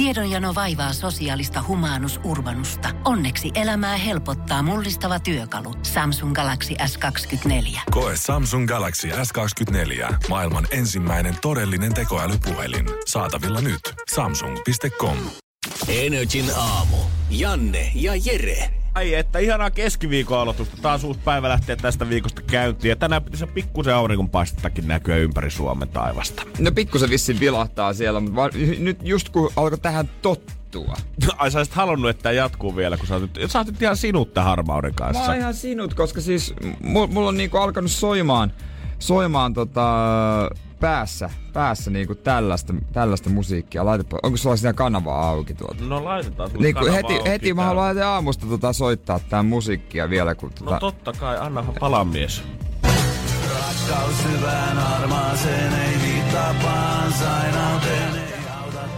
Tiedonjano vaivaa sosiaalista humanus urbanusta. Onneksi elämää helpottaa mullistava työkalu. Samsung Galaxy S24. Koe Samsung Galaxy S24. Maailman ensimmäinen todellinen tekoälypuhelin. Saatavilla nyt. Samsung.com. Energin aamu. Janne ja Jere. Ai että ihanaa keskiviikon aloitusta. Taas uusi päivä lähtee tästä viikosta käyntiin. Ja tänään pitäisi pikkusen auringonpaistettakin näkyä ympäri Suomen taivasta. No pikkusen vissiin vilahtaa siellä, mutta va- nyt just kun alkoi tähän tottua. Ai sä olisit halunnut, että tämä jatkuu vielä, kun sä oot nyt, sä oot nyt ihan sinut tämän harmauden Mä kanssa. oon ihan sinut, koska siis mulla on niinku alkanut soimaan, soimaan tota, päässä, päässä niinku tällaista, tällaista musiikkia. Laitapa, onko sulla siinä kanava auki tuolta? No laitetaan sulle Niin kanava heti, auki heti mä haluan heti aamusta tota soittaa tää musiikkia vielä, kun tota... No totta kai, anna palamies.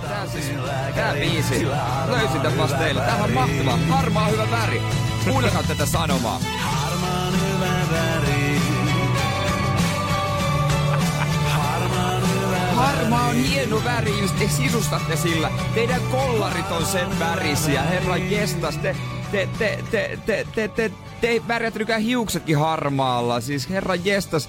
Tää, siis, tää biisi, löysin tän vasta teille. Tämähän on mahtava, harmaa hyvä väri. Kuunnelkaa tätä sanomaa. Harmaa on hieno väri, jos te sisustatte sillä. Teidän kollarit on sen värisiä, herra jestas. Te, te, te, te, te, te, te, te värjättelykään hiuksetkin harmaalla. Siis herra jestas,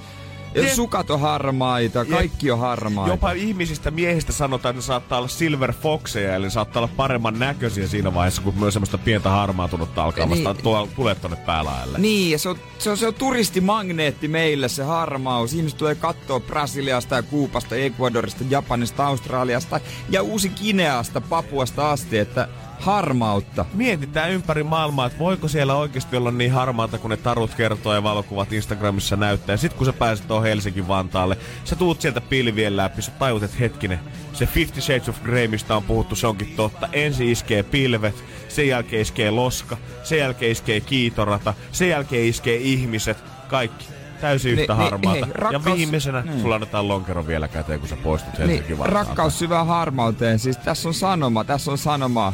Te- sukat on harmaita, kaikki on harmaita. Jopa ihmisistä miehistä sanotaan, että ne saattaa olla silver foxeja, eli saattaa olla paremman näköisiä siinä vaiheessa, kun myös semmoista pientä harmaatunutta alkaa Niin. vastaan tuolla tulee tonne päälaelle. Niin, ja se on, se on, se on turistimagneetti meille, se harmaus. Ihmiset tulee katsoa Brasiliasta ja Kuupasta, Ecuadorista, Japanista, Australiasta ja uusi Kineasta, Papuasta asti, että harmautta. Mietitään ympäri maailmaa, että voiko siellä oikeasti olla niin harmaata, kun ne tarut kertoo ja valokuvat Instagramissa näyttää. Sitten kun sä pääset tuohon Helsinki-Vantaalle, sä tuut sieltä pilvien läpi, sä tajut, että hetkinen, se Fifty Shades of Grey, mistä on puhuttu, se onkin totta. Ensin iskee pilvet, sen jälkeen iskee loska, sen jälkeen iskee kiitorata, sen jälkeen iskee ihmiset, kaikki. Täysin yhtä Ni- ni- harmaata. hei, ja rakkaus- viimeisenä niin. sulla annetaan lonkero vielä käteen, kun sä poistut Niin, Helsinki-Vantaalta. rakkaus syvään harmauteen. Siis tässä on sanoma, tässä on sanomaa.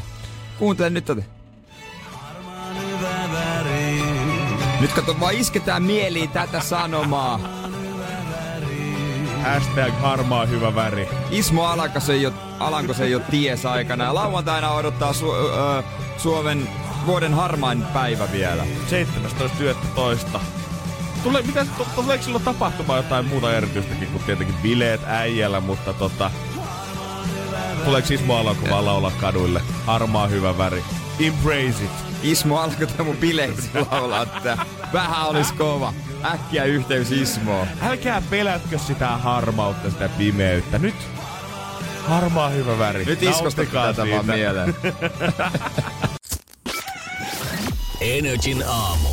Kuuntele nyt tätä. Nyt kato, vaan isketään mieliin tätä sanomaa. Hashtag harmaa hyvä väri. Ismo Alankosen jo, Alankosen jo ties aikana. Ja lauantaina odottaa Su- ö, Suomen vuoden harmain päivä vielä. 17.11. Tule, mitä, tu- tuleeko silloin tapahtumaan jotain muuta erityistäkin kuin tietenkin bileet äijällä, mutta tota... Tuleeko Ismo Alanko laulaa kaduille? Harmaa hyvä väri. Embrace it. Ismo alkoi tämän mun bileissä laulaa, että vähän olisi kova. Äkkiä yhteys Ismoon. Älkää pelätkö sitä harmautta, sitä pimeyttä. Nyt harmaa hyvä väri. Nyt Nauttikaa tätä vaan mieleen. Energin aamu.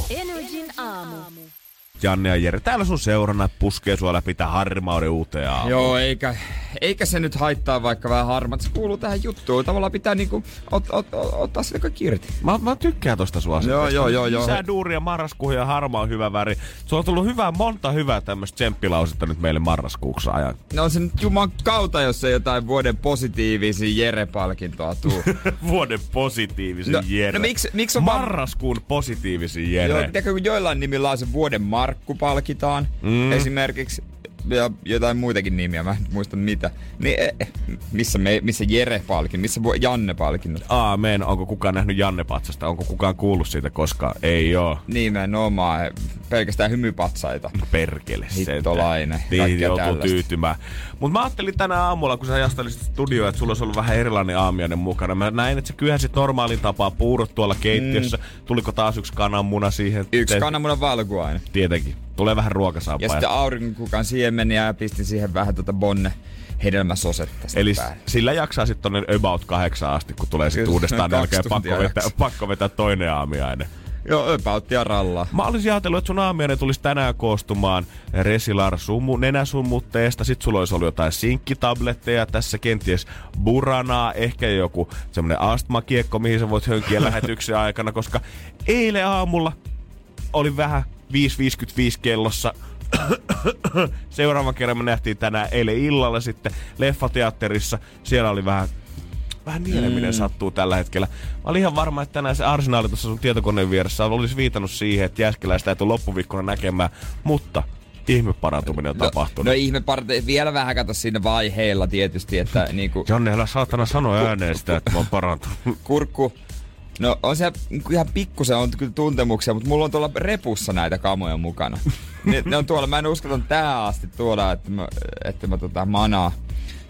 Janne ja Jere, täällä sun seurana puskee sua läpi tää harmauden uuteen aamuun. Joo, eikä, eikä se nyt haittaa vaikka vähän harmat. Se kuuluu tähän juttuun. Tavallaan pitää niinku ot, ot, ot, ottaa sitä kaikki irti. Mä, mä tykkään tosta sua. Joo, joo, joo, joo. Lisää duuria marraskuuhun ja harmaa on hyvä väri. Sulla on tullut hyvää, monta hyvää tämmöistä tsemppilausetta nyt meille marraskuuksi ajan. No on se nyt juman kautta, jos ei jotain vuoden positiivisia Jere-palkintoa tuu. Vuoden positiivisin No- Jere. no miksi- miksi on Marraskuun positiivisin Jere. Joo, tiedätkö, kun joillain nimillä on se vuoden Markku palkitaan mm. esimerkiksi. Ja jotain muitakin nimiä, mä en muista mitä. Niin, eh, eh, missä, me, missä Jere palkin, missä Janne palkinnot? Aamen. Onko kukaan nähnyt Janne Patsasta? Onko kukaan kuullut siitä koskaan? Ei oo. Nimenomaan, pelkästään hymypatsaita. Perkele Hittolainen, Niin, joutuu tällaista. tyytymään. Mutta mä ajattelin tänä aamulla, kun sä jastelisit studioon, että sulla olisi ollut vähän erilainen aamiainen mukana. Mä näin, että sä kyhäsit normaalin tapaa puurot tuolla keittiössä. Mm. Tuliko taas yksi kananmuna siihen? Yksi Te- kananmunan valkuainen. Tietenkin. Tulee vähän ruokasaappaa. Ja sitten aurinkokukan siemeniä ja pistin siihen vähän tota bonne hedelmäsosetta Eli päälle. sillä jaksaa sitten tonne about kahdeksan asti, kun tulee sitten uudestaan nälkä ja pakko vetää, pakko vetää toinen aamiainen. Joo, about ja rallaa. Mä olisin ajatellut, että sun aamiainen tulisi tänään koostumaan Resilar sumu, nenäsummutteesta. Sitten sulla olisi ollut jotain sinkkitabletteja, tässä kenties buranaa, ehkä joku semmonen astmakiekko, mihin sä voit hönkiä lähetyksen aikana, koska eilen aamulla oli vähän 5.55 kellossa. Seuraavan kerran me nähtiin tänään eilen illalla sitten leffateatterissa. Siellä oli vähän vähän nieleminen mm. sattuu tällä hetkellä. Mä olin ihan varma, että tänään se arsenaali tuossa sun tietokoneen vieressä olisi viitannut siihen, että Jääskeläistä ei tule loppuviikkona näkemään. Mutta ihme parantuminen on No, tapahtunut. no ihme parte, vielä vähän kato siinä vaiheella tietysti, että niinku Janne, älä saatana sanoa ääneen sitä, että mä oon parantunut. kurkku, no on se ihan pikkusen on kyllä tuntemuksia, mutta mulla on tuolla repussa näitä kamoja mukana. ne, ne, on tuolla, mä en uskalla tää asti tuoda, että mä, että mä tota manaa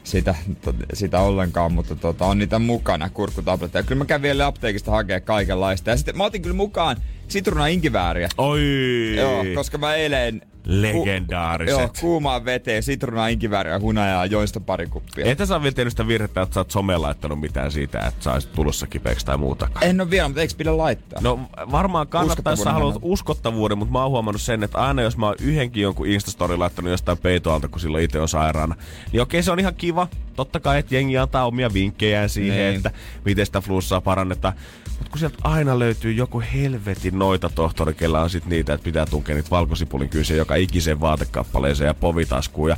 sitä, to, sitä ollenkaan, mutta tota, on niitä mukana, kurkkutabletteja. Kyllä mä kävin vielä apteekista hakea kaikenlaista. Ja sitten mä otin kyllä mukaan sitruna inkivääriä. Oi! Joo, koska mä eilen... Legendaariset. Ku, joo, kuumaan veteen, sitruna inkivääriä, hunajaa, joista pari kuppia. Et sä vielä tehnyt sitä virhettä, että sä oot someen laittanut mitään siitä, että sä olisit tulossa kipeäksi tai muutakaan. En ole vielä, mutta eikö pidä laittaa? No varmaan kannattaa, jos sä Uskottavuuden haluat uskottavuuden, mutta mä oon huomannut sen, että aina jos mä oon yhdenkin jonkun Instastory laittanut jostain peitoalta, kun silloin itse on sairaana, niin okei se on ihan kiva. Totta kai, että jengi antaa omia vinkkejään siihen, Niin. että miten sitä flussaa parannetaan. Mutta kun sieltä aina löytyy joku helvetin noita tohtori, kellä on sit niitä, että pitää tunkea niitä valkosipulin kyysiä joka ikiseen vaatekappaleeseen ja povitaskuun. Ja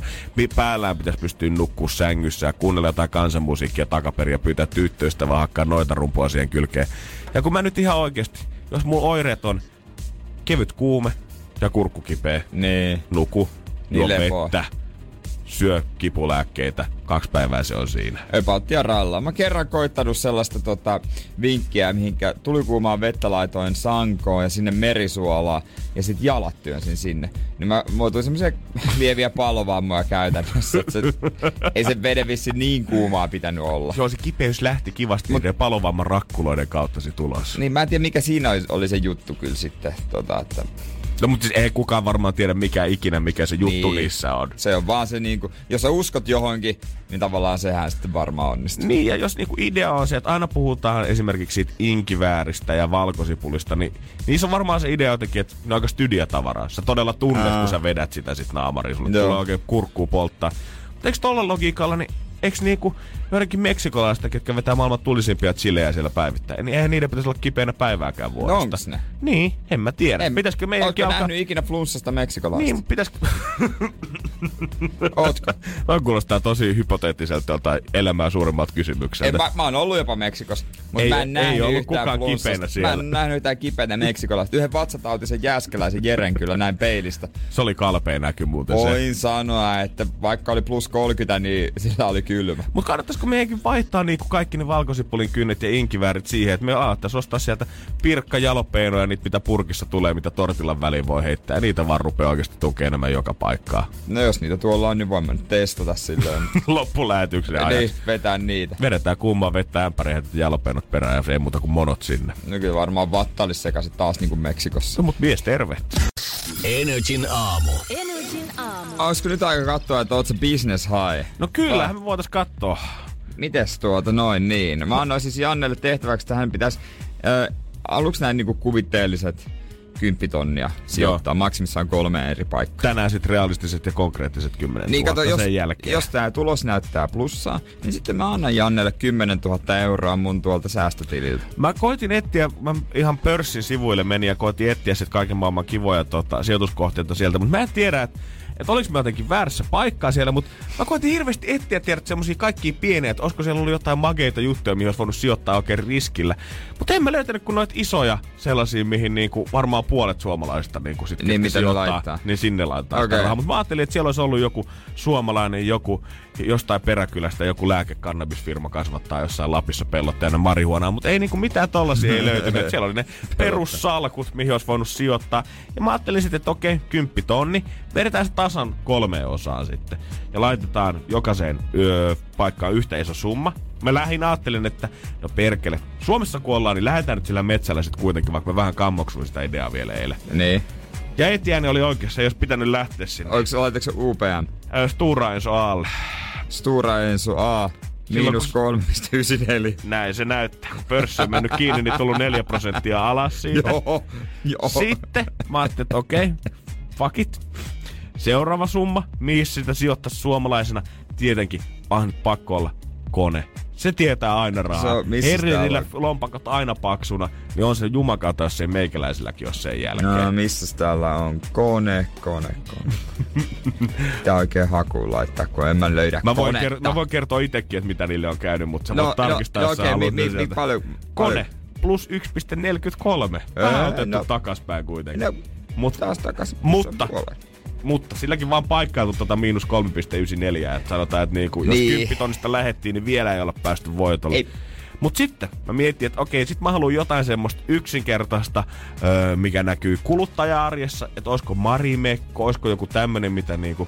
päällään pitäisi pystyä nukkua sängyssä ja kuunnella jotain kansanmusiikkia takaperin ja pyytää tyttöistä vaan hakkaa noita rumpua siihen kylkeen. Ja kun mä nyt ihan oikeasti, jos mun oireet on kevyt kuume ja kurkku kipeä, Niin. nuku, Niin juo lepoa. vettä, syö kipulääkkeitä, kaksi päivää se on siinä. About ja rallaa. Mä kerran koittanut sellaista tota, vinkkiä, mihinkä tulikuumaan vettä laitoin sankoon ja sinne merisuolaa ja sit jalat työnsin sinne. Niin mä muotuin semmoisia lieviä palovammoja käytännössä. että Se, ei se veden vissi niin kuumaa pitänyt olla. Joo, se kipeys lähti kivasti niiden palovamman rakkuloiden kautta se tulos. Niin mä en tiedä mikä siinä oli, oli se juttu kyllä sitten. Tota, että No mutta siis ei kukaan varmaan tiedä mikä ikinä, mikä se juttu Niin. niissä on. se on vaan se niinku, jos sä uskot johonkin, niin tavallaan sehän sitten varmaan onnistuu. Niin, ja jos niinku idea on se, että aina puhutaan esimerkiksi siitä inkivääristä ja valkosipulista, niin niissä on varmaan se idea jotenkin, että ne on aika studiatavaraa. Sä todella tunnet, Ää. kun sä vedät sitä sit naamariin. Sulle Joo. tulee oikein kurkkuu polttaa. Mutta eikö tolla logiikalla, niin eikö niinku joidenkin meksikolaista, ketkä vetää maailman tulisimpia chilejä siellä päivittäin, niin eihän niiden pitäisi olla kipeänä päivääkään vuodesta. No onks ne? Niin, en mä tiedä. En, Pitäisikö meidänkin alkaa... nähnyt ikinä flunssasta meksikolaista? Niin, pitäisikö... Ootko? Toi kuulostaa tosi hypoteettiselta joltain elämää suuremmalta kysymykseltä. Ei, mä, mä oon ollut jopa Meksikossa, mutta Ei- mä en ei nähnyt ollut yhtään kukaan kipeänä siellä. Mä en nähnyt yhtään kipeänä Meksikolaista. Yhden vatsatautisen jäskeläisen Jeren kyllä näin peilistä. Se oli kalpea näky muuten se. Voin sanoa, että vaikka oli plus 30, niin sillä oli kylmä. Mutta kannattaisiko meidänkin vaihtaa niinku kaikki ne valkosipulin kynnet ja inkiväärit siihen, että me alettaisiin ostaa sieltä pirkka jalopeinoja, niitä mitä purkissa tulee, mitä tortillan väliin voi heittää. Ja niitä vaan rupeaa oikeasti tukemaan enemmän joka paikkaa. No jos niitä tuolla on, niin voimme nyt testata silleen. Loppulähetyksen ajan. niin, vetää niitä. Vedetään kummaa vettä ämpäri ja jalopeenot perään ja ei muuta kuin monot sinne. No kyllä varmaan vatta olisi sekaisin taas niin kuin Meksikossa. No mut mies terve. Energin aamu. Energin aamu. Olisiko nyt aika katsoa, että oot se business high? No kyllähän me voitais katsoa. Mites tuota noin niin? Mä annoin siis Jannelle tehtäväksi, että hän pitäisi äh, aluksi näin niinku kuvitteelliset kymppitonnia sijoittaa maksimissaan kolmeen eri paikkaan. Tänään sitten realistiset ja konkreettiset 10 Niin kato, jos, sen jälkeen. jos tämä tulos näyttää plussaa, niin sitten mä annan Jannelle 10 000 euroa mun tuolta säästötililtä. Mä koitin etsiä, mä ihan pörssin sivuille menin ja koitin etsiä sitten kaiken maailman kivoja tota, sijoituskohteita sieltä, mutta mä en tiedä, että että oliko mä jotenkin väärässä paikkaa siellä, mutta mä koitin hirveästi etsiä, tiedät, semmosia kaikkia pieniä, että olisiko siellä ollut jotain mageita juttuja, mihin olisi voinut sijoittaa oikein riskillä. Mutta en mä löytänyt kuin noita isoja sellaisia, mihin niinku varmaan puolet suomalaisista niinku sit, Niin, mitä ne laittaa. Niin sinne laittaa okay. rahaa. Mutta mä ajattelin, että siellä olisi ollut joku suomalainen, joku jostain peräkylästä, joku lääkekannabisfirma kasvattaa jossain Lapissa pellot täynnä marihuonaa, mutta ei niinku mitään tollasia ei löytynyt. Siellä oli ne perussalkut, mihin olisi voinut sijoittaa. Ja mä ajattelin sitten, että okei, kymppi tonni, vedetään se tasan kolmeen osaan sitten. Ja laitetaan jokaiseen öö, paikkaan yhtä iso summa. Mä lähdin ajattelin, että no perkele, Suomessa kun ollaan, niin lähdetään nyt sillä metsällä sitten kuitenkin, vaikka mä vähän kammoksuin sitä ideaa vielä eilen. Niin. Ja Etiäni oli oikeassa, olisi pitänyt lähteä sinne. Oliko se, se UPM? Ö, Stura Enso alle. Stura Enso A. Miinus 3,94. Näin se näyttää. Kun pörssi on mennyt kiinni, niin tullut 4 prosenttia alas siitä. Joo, joo. Sitten mä ajattelin, että okei, fuck it. Seuraava summa, mihin sitä sijoittaisi suomalaisena, tietenkin on pakko olla kone. Se tietää aina Se rahaa. Herrinillä lompakot aina paksuna, niin on se jumakata, jos ei meikäläisilläkin ole sen jälkeen. No, missä täällä on? Kone, kone, kone. Pitää oikein hakuun laittaa, kun en mä löydä Mä voin, konetta. ker- mä voin kertoa itsekin, että mitä niille on käynyt, mutta sä voit tarkistaa, no, jos sä okei, mi, mi, niin mi, paljon, Kone plus 1,43. Öö, Vähän otettu no. takaspäin kuitenkin. No, Mut, taas takas. Mutta- puoleen. Mutta silläkin vaan paikkailtu tota miinus 3,94. Että sanotaan, että niinku, jos Niin. 10 tonnista lähettiin, niin vielä ei olla päästy voitolle. Ei. Mut sitten mä mietin, että okei, sit mä haluan jotain semmoista yksinkertaista, öö, mikä näkyy kuluttaja-arjessa, että olisiko Marimekko, olisiko joku tämmönen, mitä niinku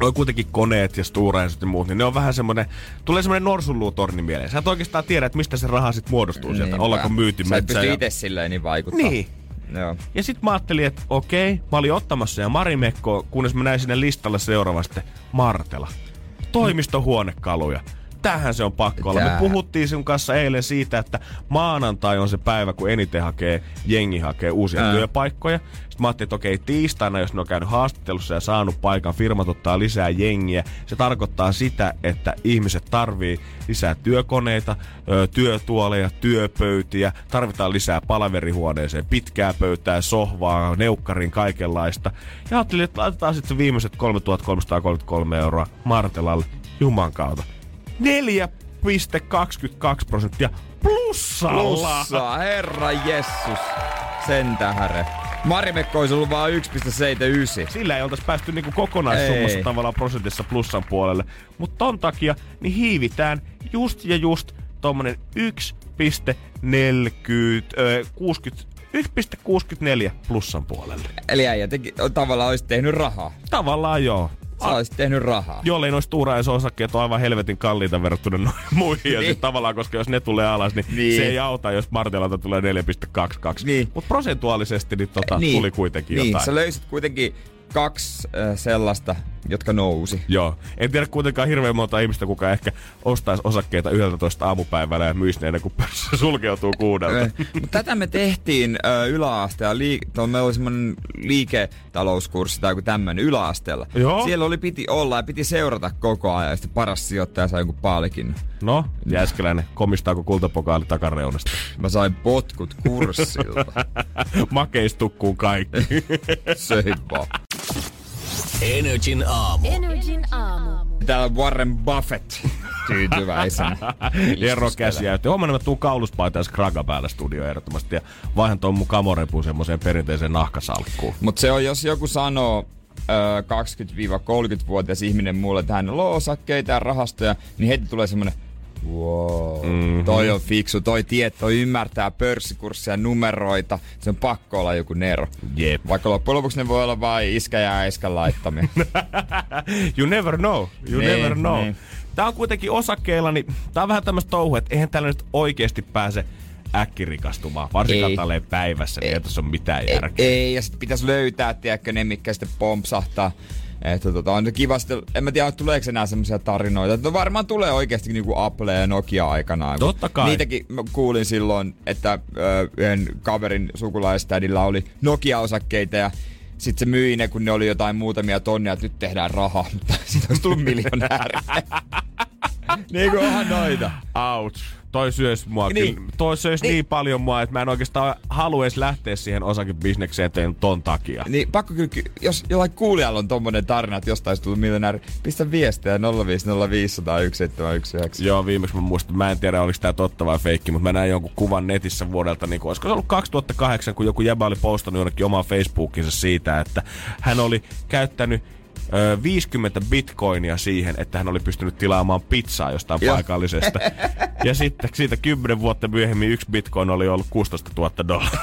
Noi kuitenkin koneet ja Stura ja muut, niin ne on vähän semmonen, tulee semmonen norsunluutorni mieleen. Sä et oikeastaan tiedä, että mistä se raha sit muodostuu sieltä. Niinpä. Ollaanko myyty Sä et pysty ja- itse silleen niin vaikuttaa. Niin. Joo. Ja sit mä ajattelin, että okei, mä olin ottamassa ja Marimekko, kunnes mä näin sinne listalle seuraavasti Martela. Toimistohuonekaluja. Tähän se on pakko olla. Me puhuttiin sun kanssa eilen siitä, että maanantai on se päivä, kun eniten hakee, jengi hakee uusia Ää. työpaikkoja. Sitten mä ajattelin, että okei, tiistaina, jos ne on käynyt haastattelussa ja saanut paikan, firmat ottaa lisää jengiä. Se tarkoittaa sitä, että ihmiset tarvii lisää työkoneita, työtuoleja, työpöytiä, tarvitaan lisää palaverihuoneeseen, pitkää pöytää, sohvaa, neukkarin, kaikenlaista. Ja ajattelin, että laitetaan sitten se viimeiset 3333 euroa Martelalle Juman kautta. 4,22 prosenttia plussalla. Plussa, herra Jessus. Sen tähäre. Marimekko olisi ollut vaan 1,79. Sillä ei oltaisi päästy niinku kokonaissummassa Ei. tavallaan prosentissa plussan puolelle. Mutta ton takia niin hiivitään just ja just tommonen 1,40, ö, 60, 1,64 plussan puolelle. Eli äijä teki, tavallaan olisi tehnyt rahaa. Tavallaan joo. Sä olisit tehnyt rahaa. Jollei noista tuuraisosakkeet on aivan helvetin kalliita verrattuna noihin muihin. Ja Niin. sit tavallaan, koska jos ne tulee alas, niin, Niin. se ei auta, jos Martelalta tulee 4,22. Niin. Mutta prosentuaalisesti niin, tota, tuli kuitenkin niin, jotain. sä löysit kuitenkin kaksi äh, sellaista, jotka nousi. Joo. En tiedä kuitenkaan hirveän monta ihmistä, kuka ehkä ostaisi osakkeita 11 aamupäivällä ja myisi ne ennen kuin pörssi sulkeutuu kuudelta. Mutta tätä me tehtiin ö, yläasteella. Liik- meillä oli semmoinen liiketalouskurssi tai joku tämmöinen yläasteella. Joo. Siellä oli piti olla ja piti seurata koko ajan. Ja sitten paras sijoittaja sai jonkun palkin. No, Jääskeläinen, komistaako kultapokaali takareunasta? Mä sain potkut kurssilta. Makeistukkuun kaikki. Söin vaan. Energin aamu. Energin aamu. Täällä on Warren Buffett tyytyväisenä. Jero käsi jäytti. Huomenna mä tuun kauluspaitaan Skraga päällä studio ehdottomasti ja vaihan ton mun kamorepuun semmoiseen perinteiseen nahkasalkkuun. Mutta se on, jos joku sanoo ö, 20-30-vuotias ihminen mulle, että hänellä on osakkeita ja rahastoja, niin heti tulee semmonen Wow, mm-hmm. toi on fiksu, toi tie, toi ymmärtää pörssikurssia, numeroita, se on pakko olla joku nero. Jep. Vaikka loppujen lopuksi ne voi olla vain iskä ja äiskä laittamia. you never know. You Niin, never know. niin. Tää on kuitenkin osakkeilla, niin tää on vähän tämmöistä touhua, että eihän tällä nyt oikeasti pääse äkkirikastumaan. Varsinkaan Ei. tälleen päivässä, niin ei tässä ole mitään järkeä. Ei, ja sitten pitäisi löytää, tiedätkö, ne, mitkä sitten pompsahtaa. Että tota, on kiva sitten, en mä tiedä, tuleeko enää semmoisia tarinoita. No varmaan tulee oikeasti niinku Apple ja Nokia aikanaan. Totta kai. Niitäkin mä kuulin silloin, että ö, yhden kaverin sukulaistädillä oli Nokia-osakkeita ja sitten se myi ne, kun ne oli jotain muutamia tonnia, että nyt tehdään rahaa, mutta siitä olisi tullut miljonääri. niin kuin onhan noita. Ouch. Toi syös mua Niin. Toi syös niin. Niin. paljon mua, että mä en oikeastaan halua edes lähteä siihen osakebisnekseen teen ton takia. Niin pakko kyllä, ky- jos jollain kuulijalla on tommonen tarina, että jostain olisi tullut miljonääri, pistä viestiä 050501719. Joo, viimeksi mä muistan, mä en tiedä oliko tää totta vai feikki, mutta mä näin jonkun kuvan netissä vuodelta, niin kuin, olisiko se ollut 2008, kun joku jäbä oli postannut jonnekin omaan Facebookinsa siitä, että hän oli käyttänyt ö, 50 bitcoinia siihen, että hän oli pystynyt tilaamaan pizzaa jostain Joo. paikallisesta. ja sitten siitä 10 vuotta myöhemmin yksi bitcoin oli ollut 16 000 dollaria.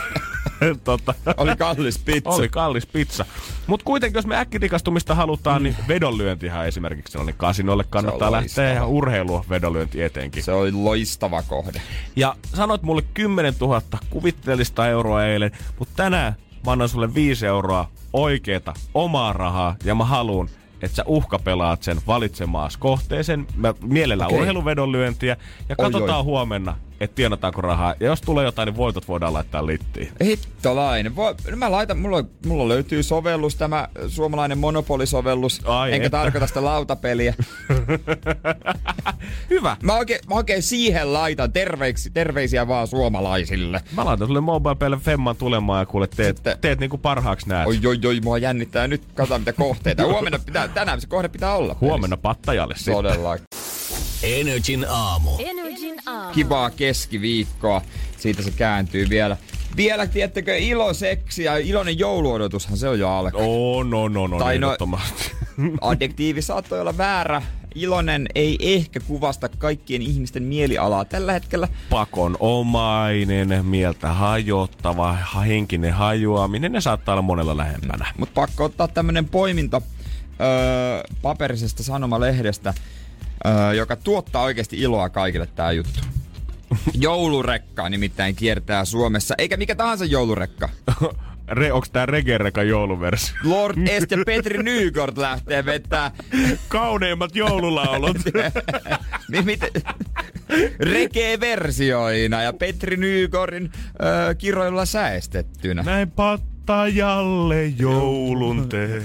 tota, Oli kallis pizza. oli kallis pizza. Mutta kuitenkin, jos me äkkirikastumista halutaan, niin vedonlyöntihän esimerkiksi on, niin kasinolle kannattaa lähteä ja urheilua vedonlyönti etenkin. Se oli loistava kohde. Ja sanoit mulle 10 000 kuvitteellista euroa eilen, mutta tänään mä annan sulle 5 euroa oikeeta omaa rahaa ja mä haluun, että sä uhkapelaat sen valitsemaas kohteeseen. Mä mielellään Okei. okay. urheiluvedonlyöntiä ja Oi, katsotaan oi. huomenna, että tienataanko rahaa. Ja jos tulee jotain, niin voitot voidaan laittaa littiin. Hittolainen. Voi, no mä laitan, mulla, mulla löytyy sovellus, tämä suomalainen monopolisovellus. Ai enkä että. tarkoita sitä lautapeliä. Hyvä. Mä oikein, mä oikein siihen laitan terveiksi, terveisiä vaan suomalaisille. Mä laitan sulle mobile Femman tulemaan ja kuule, teet, Sitten- teet niinku parhaaksi näet. Oi, oi, oi, mua jännittää. Nyt katsotaan mitä kohteita. Huomenna pitää, tänään se kohde pitää olla. Huomenna pattajalle sitten. Todella. Energin aamu. Energin aamu. Kivaa keskiviikkoa. Siitä se kääntyy vielä. Vielä, tiettäkö, ilo, seksi ja iloinen jouluodotushan se on jo alkaa. Oh, no, no, no, Tai no- ehdottomasti. Adjektiivi saattoi olla väärä. Iloinen ei ehkä kuvasta kaikkien ihmisten mielialaa tällä hetkellä. Pakonomainen, mieltä hajottava, ha- henkinen hajoaminen, ne saattaa olla monella lähempänä. Mutta pakko ottaa tämmönen poiminta öö, paperisesta sanomalehdestä, öö, joka tuottaa oikeasti iloa kaikille tää juttu. Joulurekka nimittäin kiertää Suomessa, eikä mikä tahansa joulurekka. Re, onks tää Regerekan jouluversio? Lord Est ja Petri Nykort lähtee vetää Kauneimmat joululaulut. Niin miten? Reggae-versioina ja Petri Nykorin öö, kiroilla säestettynä. Näin pattajalle joulun teen.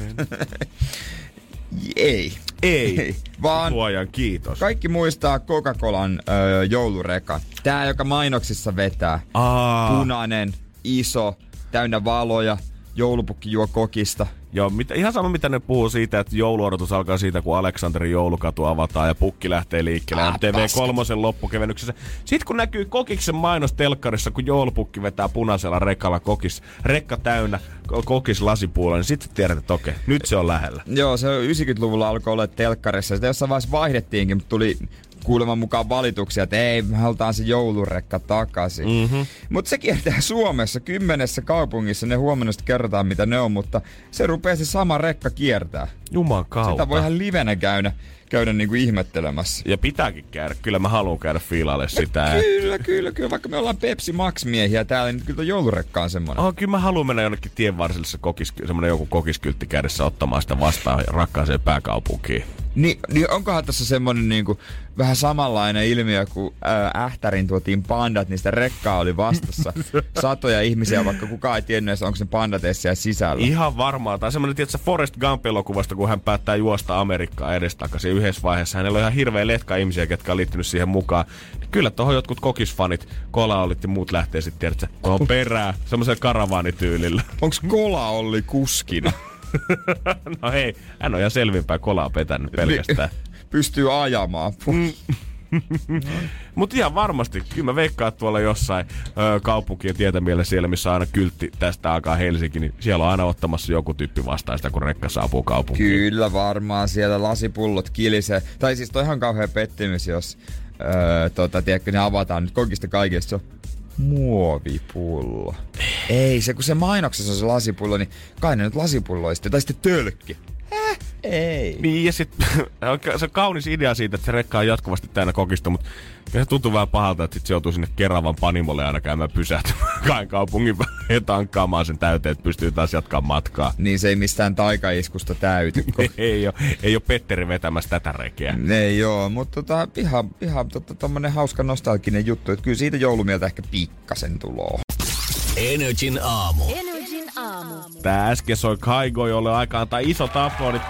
Ei. Ei. Ei. Vaan Luojan kiitos. kaikki muistaa Coca-Colan öö, joulureka. Tää, joka mainoksissa vetää. Aa, Punainen, iso, täynnä valoja, joulupukki juo kokista. Joo, mitä, ihan sama mitä ne puhuu siitä, että jouluodotus alkaa siitä, kun Aleksanterin joulukatu avataan ja pukki lähtee liikkeelle Ah, MTV3 loppukevennyksessä. Sitten kun näkyy Kokiksen mainos telkkarissa, kun joulupukki vetää punaisella rekalla kokis, rekka täynnä ko- kokis lasipuulla, niin sitten tiedät, että okei, nyt se on lähellä. Joo, se 90-luvulla alkoi olla telkkarissa. Sitä jossain vaiheessa vaihdettiinkin, mutta tuli kuuleman mukaan valituksia, että ei, me halutaan se joulurekka takaisin. Mm-hmm. Mutta se kiertää Suomessa kymmenessä kaupungissa. Ne huomenna sitten kerrotaan, mitä ne on, mutta se rupeaa se sama rekka kiertää. Juman kautta. Sitä voi ihan livenä käydä, käydä niinku ihmettelemässä. Ja pitääkin käydä. Kyllä mä haluan käydä fiilaille sitä. Kyllä, kyllä, kyllä. Vaikka me ollaan Pepsi Max-miehiä täällä, niin kyllä joulurekka on semmoinen. Oh, kyllä mä haluan mennä jonnekin tien varsille se kokis, semmonen joku kokiskyltti kädessä ottamaan sitä vastaan rakkaaseen pääkaupunkiin. Niin, niin onkohan tässä semmonen niinku, vähän samanlainen ilmiö, kun ää, Ähtärin tuotiin pandat, niin sitä rekkaa oli vastassa satoja ihmisiä, vaikka kukaan ei tiennyt edes, onko ne pandat edes siellä sisällä. Ihan varmaan. Tai semmoinen, tietysti Forrest Gump-elokuvasta, kun hän päättää juosta Amerikkaa edestakaisin yhdessä vaiheessa. Hänellä on ihan hirveä letka ihmisiä, ketkä on liittynyt siihen mukaan. Kyllä tuohon jotkut kokisfanit, kola olit ja muut lähtee sitten, tiedätkö, tuohon perään, semmoisella karavaanityylillä. Onks Kola Olli kuskina? no hei, hän on ihan selvinpäin kolaa petänyt pelkästään. Pystyy ajamaan. Mm. Mutta ihan varmasti, kyllä mä veikkaan, että tuolla jossain ö, kaupunkien tietämiellä siellä, missä on aina kyltti tästä alkaa Helsinki, niin siellä on aina ottamassa joku tyyppi vastaan sitä, kun rekka saapuu kaupunkiin. Kyllä varmaan siellä lasipullot kilisee. Tai siis toi ihan kauhea pettymys, jos öö, tota, tiedätkö, ne avataan nyt kokista kaikesta. Muovipullo. Ei, se kun se mainoksessa on se lasipullo, niin kai ne nyt lasipulloista. Tai sitten tölkki. Häh? Ei. Niin, ja sit, se on kaunis idea siitä, että se rekka on jatkuvasti täynnä kokista, mutta se tuntuu vähän pahalta, että sit se joutuu sinne Keravan panimolle aina käymään pysähtymään kaupungin ja tankkaamaan sen täyteen, että pystyy taas jatkaa matkaa. Niin se ei mistään taikaiskusta täyty. kun- ei, ole, ei ole Petteri vetämässä tätä rekeä. Ei joo, mutta tota, ihan, ihan tota, tommonen hauska nostalginen juttu, että kyllä siitä joulumieltä ehkä pikkasen tuloo. Energin aamu. Energin aamu. Tää äsken soi Kaigo, jolle aika antaa isot aplodit.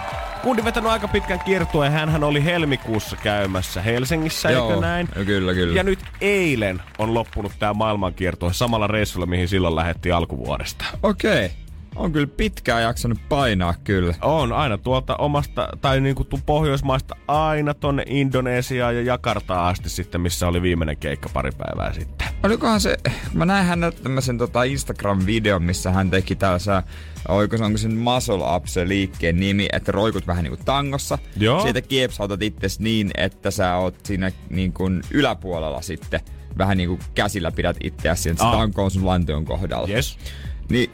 Kundi vetänyt aika pitkän kiertueen. Hän oli helmikuussa käymässä Helsingissä, eikö näin? Kyllä, kyllä. Ja nyt eilen on loppunut tämä maailmankiertue samalla reissulla, mihin silloin lähettiin alkuvuodesta. Okei. On kyllä pitkään jaksanut painaa kyllä. On aina tuolta omasta, tai niinku tu Pohjoismaista aina tonne Indonesiaan ja Jakartaan asti sitten, missä oli viimeinen keikka pari päivää sitten. Olikohan se, mä näin hänet tämmöisen tota Instagram-videon, missä hän teki tällaisen, oiko se, onko sen Muscle Up se liikkeen nimi, että roikut vähän niinku tangossa. Joo. Siitä kiepsautat itses niin, että sä oot siinä niinku yläpuolella sitten vähän niinku käsillä pidät itseäsi, että se Ah. tanko on sun lantion kohdalla. Yes. Niin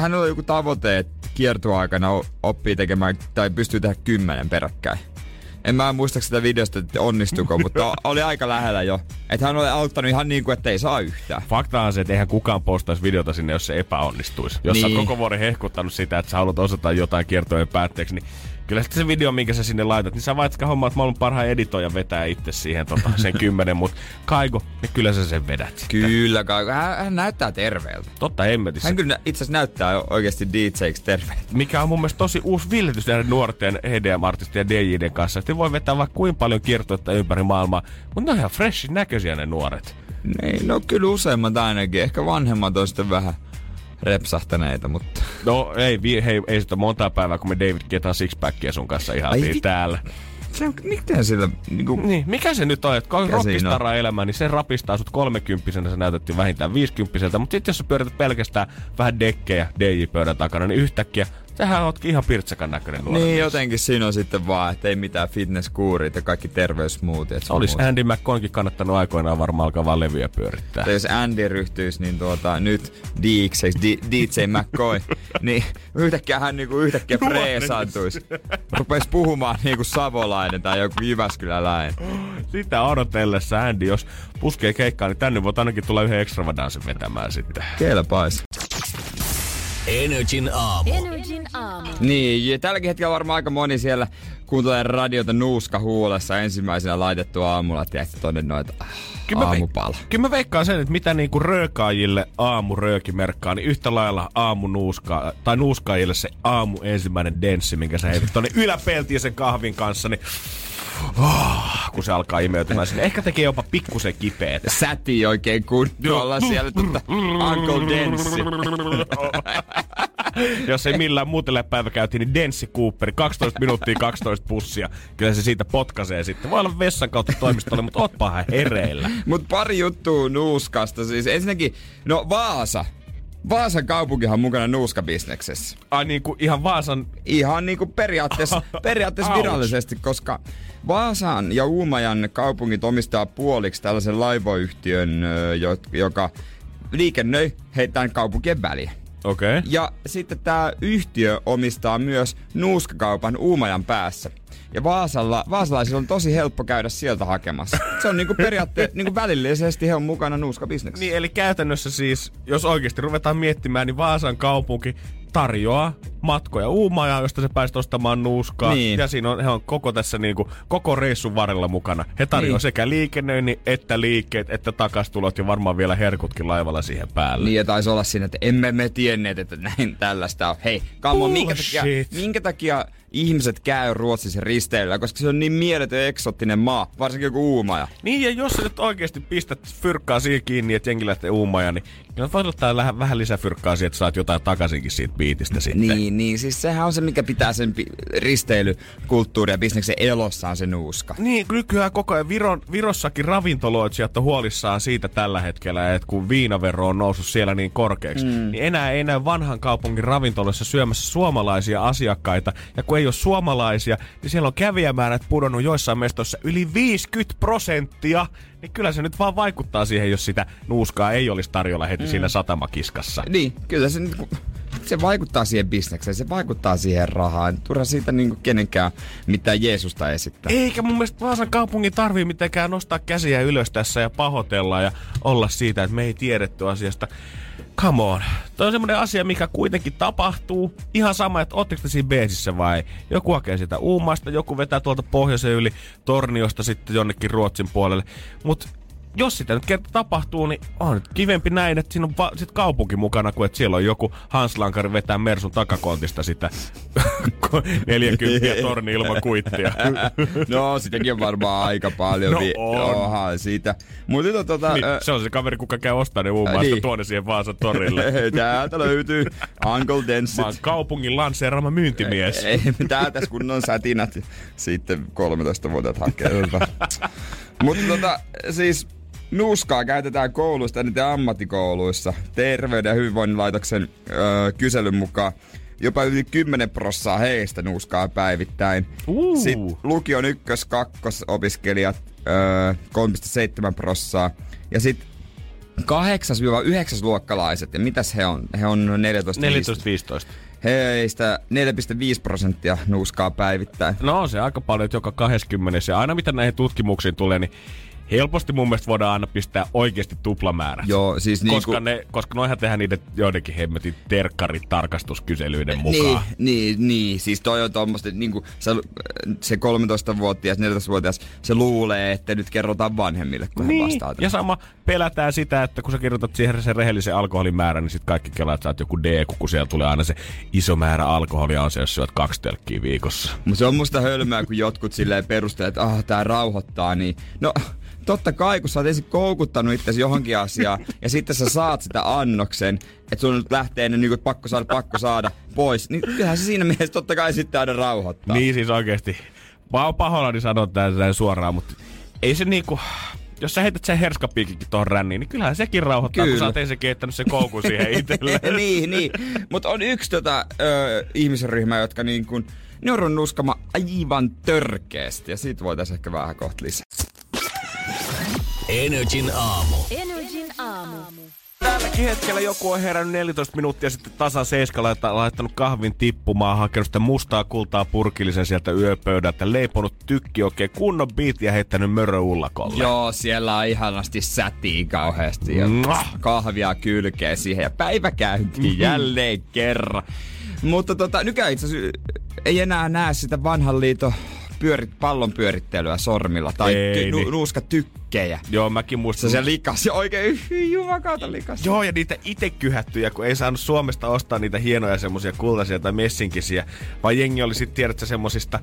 hänellä on joku tavoite, että kiertoaikana oppii tekemään tai pystyy tehdä kymmenen peräkkäin. En mä muista sitä videosta, että onnistuko, mutta oli aika lähellä jo. Että hän oli auttanut ihan niin kuin, että ei saa yhtään. Fakta on se, että eihän kukaan postaisi videota sinne, jos se epäonnistuisi. Jos niin. sä Niin. oot koko vuoden hehkuttanut sitä, että sä haluat osata jotain kiertojen päätteeksi, niin kyllä sitten se video, minkä sä sinne laitat, niin sä vaat sitä hommaa, että maailman parhaan editoija vetää itse siihen tota, sen kymmenen, mutta Kaigo, niin kyllä sä sen vedät sitten. Kyllä, kai. Hän, hän näyttää terveeltä. Totta hemmetissä. Hän kyllä itse asiassa näyttää oikeasti DJiksi terveeltä. mikä on mun mielestä tosi uusi villitys näiden nuorten EDM-artistien ja DJiden kanssa. Ne voi vetää vaikka kuinka paljon kiertoita ympäri maailmaa, mutta ne on ihan freshin näköisiä ne nuoret. Niin, no kyllä useimmat ainakin. Ehkä vanhemmat on sitten vähän repsahtaneita, mutta... No ei, vi- hei, ei sitä montaa päivää, kun me David Getan sixpackia sun kanssa ihaltiin Ai vi- täällä. Se on, miten sillä... Niinku, Niin, mikä se nyt on, että kun rockistara elämä, niin se rapistaa sut kolmekymppisenä, sä näytät jo vähintään viisikymppiseltä, mutta sitten jos sä pyörität pelkästään vähän dekkejä DJ-pöydän takana, niin yhtäkkiä sähän ootkin ihan pirtsakan näköinen nuori niin mies. jotenkin siinä on sitten vaan, että ei mitään fitnesskuurit ja kaikki terveyssmoothiet. sun Olisi muut. Andy McCoynkin kannattanut aikoinaan varmaan alkaa vaan levyjä pyörittää. Tai jos Andy ryhtyisi, niin tuota, nyt DXX, D- DJ McCoy, niin yhtäkkiä hän niinku yhtäkkiä freesantuisi. Rupesi puhumaan niinku savolainen tai joku Jyväskyläläinen. Sitä odotellessa Andy, jos puskee keikkaa, niin tänne voit ainakin tulla yhden extravadansen vetämään sitten. Kelpais. Energin aamu. Energin aamu. Niin, ja tälläkin hetkellä varmaan aika moni siellä kuuntelee radiota nuuska huulessa ensimmäisenä laitettu aamulla, tiedätkö, tonne noita Kyllä mä, aamupala. veik- kyllä mä veikkaan sen, että mitä niinku röökaajille aamu rööki merkkaa, niin yhtä lailla aamu nuuska, tai nuuskaajille se aamu ensimmäinen denssi, minkä sä heität tonne yläpeltiin sen kahvin kanssa, niin oh, kun se alkaa imeytymään sinne. Ehkä tekee jopa pikkusen kipeät. Säti oikein kunnolla siellä tota Uncle Denssi. Jos ei millään muutelle päivä käytiin, niin Denssi Cooperi, 12 minuuttia 12 pussia. Kyllä se siitä potkaisee sitten. Voi olla vessan kautta toimistolle, mutta ootpahan hereillä. Mut pari juttua nuuskasta. Siis ensinnäkin, no Vaasa. Vaasan kaupunkihan on mukana nuuskabisneksessä. Ai niin kuin ihan Vaasan Ihan niinku periaatteessa, periaatteessa Ouch. virallisesti, koska Vaasan ja Uumajan kaupungit omistaa puoliksi tällaisen laivoyhtiön, joka liikennöi heitään kaupunkien väliä. Okei. Okay. Ja sitten tämä yhtiö omistaa myös nuuskakaupan Uumajan päässä. Ja Vaasalla, vaasalaisilla on tosi helppo käydä sieltä hakemassa. Se on niinku periaatteessa, niinku välillisesti he on mukana nuuskabisneksessä. Niin, eli käytännössä siis, jos oikeasti ruvetaan miettimään, niin Vaasan kaupunki tarjoaa matkoja Uumajaan, josta se pääsit ostamaan nuuskaa. Niin. Ja siinä on, he on koko tässä niinku, koko reissun varrella mukana. He tarjoaa Niin. niin. sekä liikennöinnin, että liikkeet, että takastulot ja varmaan vielä herkutkin laivalla siihen päälle. Niin ja taisi olla siinä, että emme me tienneet, että näin tällaista on. Hei, kammo, minkä takia, minkä takia ihmiset käy Ruotsissa risteillä? Koska se on niin mieletön eksottinen maa, varsinkin joku Uumaja. Niin, ja jos sä nyt oikeasti pistät fyrkkaa siihen kiinni, että jengi lähtee uumaja, niin kyllä voi ottaa vähän, vähän lisää fyrkkaa siihen, että saat jotain takaisinkin siitä biitistä sitten. Niin, niin, siis sehän on se, mikä pitää sen risteilykulttuuri ja bisneksen elossa on se nuuska. Niin, nykyään koko ajan Viron, Virossakin ravintoloitsijat on huolissaan siitä tällä hetkellä, että kun viinavero on noussut siellä niin korkeaksi, mm. niin enää ei näy vanhan kaupungin ravintoloissa syömässä suomalaisia asiakkaita. Ja kun ei ole suomalaisia, niin siellä on kävijämäärät pudonnut joissain mestoissa yli 50 prosenttia. Niin kyllä se nyt vaan vaikuttaa siihen, jos sitä nuuskaa ei olisi tarjolla heti mm. siinä satamakiskassa. Niin, kyllä se, niinku- se vaikuttaa siihen bisnekseen, se vaikuttaa siihen rahaan. Turha siitä niinku kenenkään mitään Jeesusta esittää. Eikä mun mielestä Vaasan kaupungin tarvii mitenkään nostaa käsiä ylös tässä ja pahoitella ja olla siitä, että me ei tiedetty asiasta. Come on. Toi on semmonen asia, mikä kuitenkin tapahtuu. Ihan sama, että ootteko te siinä beesissä vai joku hakee sitä uumasta, joku vetää tuolta pohjoisen yli torniosta sitten jonnekin Ruotsin puolelle. Mut jos sitä nyt kerta tapahtuu, niin on nyt kivempi näin, että siinä on va- sit kaupunki mukana, kuin että siellä on joku Hans Lankari vetää Mersun takakontista sitä 40 torni ilman kuittia. No, sitäkin on varmaan aika paljon. No vi- on. Onhan siitä. Mutta nyt on tota... Niin, se on se kaveri, kuka käy ostaa ne uumasta niin. niin. tuonne siihen Vaasan torille. Täältä löytyy Uncle Densit. Mä oon kaupungin lanseeraama myyntimies. Täältä kun on sätinät. Sitten 13-vuotiaat hakee. Hyvä. Mutta tota, siis nuuskaa käytetään kouluista eniten ammattikouluissa. Terveyden ja hyvinvoinnin laitoksen öö, kyselyn mukaan jopa yli 10 prossaa heistä nuuskaa päivittäin. Uu. Sitten lukion ykkös, kakkos opiskelijat öö, 3,7 prossaa. Ja sitten 8-9 luokkalaiset, ja mitäs he on? He on 14 14-15. Heistä 4,5 prosenttia nuuskaa päivittäin. No on se aika paljon, että joka 20. Ja aina mitä näihin tutkimuksiin tulee, niin helposti mun mielestä voidaan aina pistää oikeasti tuplamäärät. Joo, siis koska, niinku... ne, koska noihän tehdään niiden joidenkin hemmetin terkkaritarkastuskyselyiden Niin, mukaan. niin, niin, siis toi on tommoista, niinku se, se 13-vuotias, 14-vuotias, se luulee, että nyt kerrotaan vanhemmille, kun niin, he vastaa. ja sama pelätään sitä, että kun sä kirjoitat siihen sen rehellisen alkoholin määrän, niin sitten kaikki kelaat, että sä oot joku D, kun siellä tulee aina se iso määrä alkoholia on se, jos syöt kaksi telkkiä viikossa. Mutta se on musta hölmää, kun jotkut silleen perustelee, että ah, tää rauhoittaa, niin no totta kai, kun sä oot ensin koukuttanut itsesi johonkin asiaan, ja sitten sä saat sitä annoksen, että sun nyt lähtee ne niin pakko saada, pakko saada pois, niin kyllähän se siinä mielessä totta kai sitten aina rauhoittaa. Niin siis oikeesti Mä oon pahoillani sanoa tämän suoraan, mutta ei se niinku jos sä heität sen herskapiikikin tuohon ränniin, niin kyllähän sekin rauhoittaa, Kyllä. kun sä oot ensin keittänyt sen koukun siihen itselleen. niin, niin. Mutta on yksi tota, ö, ihmisryhmä, jotka niin kuin, ne on nuskama aivan törkeästi, ja siitä voitaisiin ehkä vähän kohta lisää. Energin aamu. Energin aamu. Tälläkin hetkellä joku on herännyt 14 minuuttia sitten tasa seiskalla, laittanut kahvin tippumaan, hakenut sitä mustaa kultaa purkillisen sieltä yöpöydältä, leiponut tykki oikein kunnon biitti ja heittänyt mörö ullakolle. Joo, siellä on ihanasti sätiä kauheasti ja Mwah! kahvia kylkee siihen ja päivä käyntiin jälleen kerran. Mutta tota, nykyään itse asiassa ei enää näe sitä vanhan liiton pyörit, pallon pyörittelyä sormilla tai Ei, ty, niin. nuuska tykkejä. Joo, mäkin muistan. Se likas ja oikein jumakautta likas. Joo, ja niitä itse kyhättyjä, kun ei saanut Suomesta ostaa niitä hienoja semmosia kultaisia tai messinkisiä, vaan jengi oli sitten tiedätkö semmosista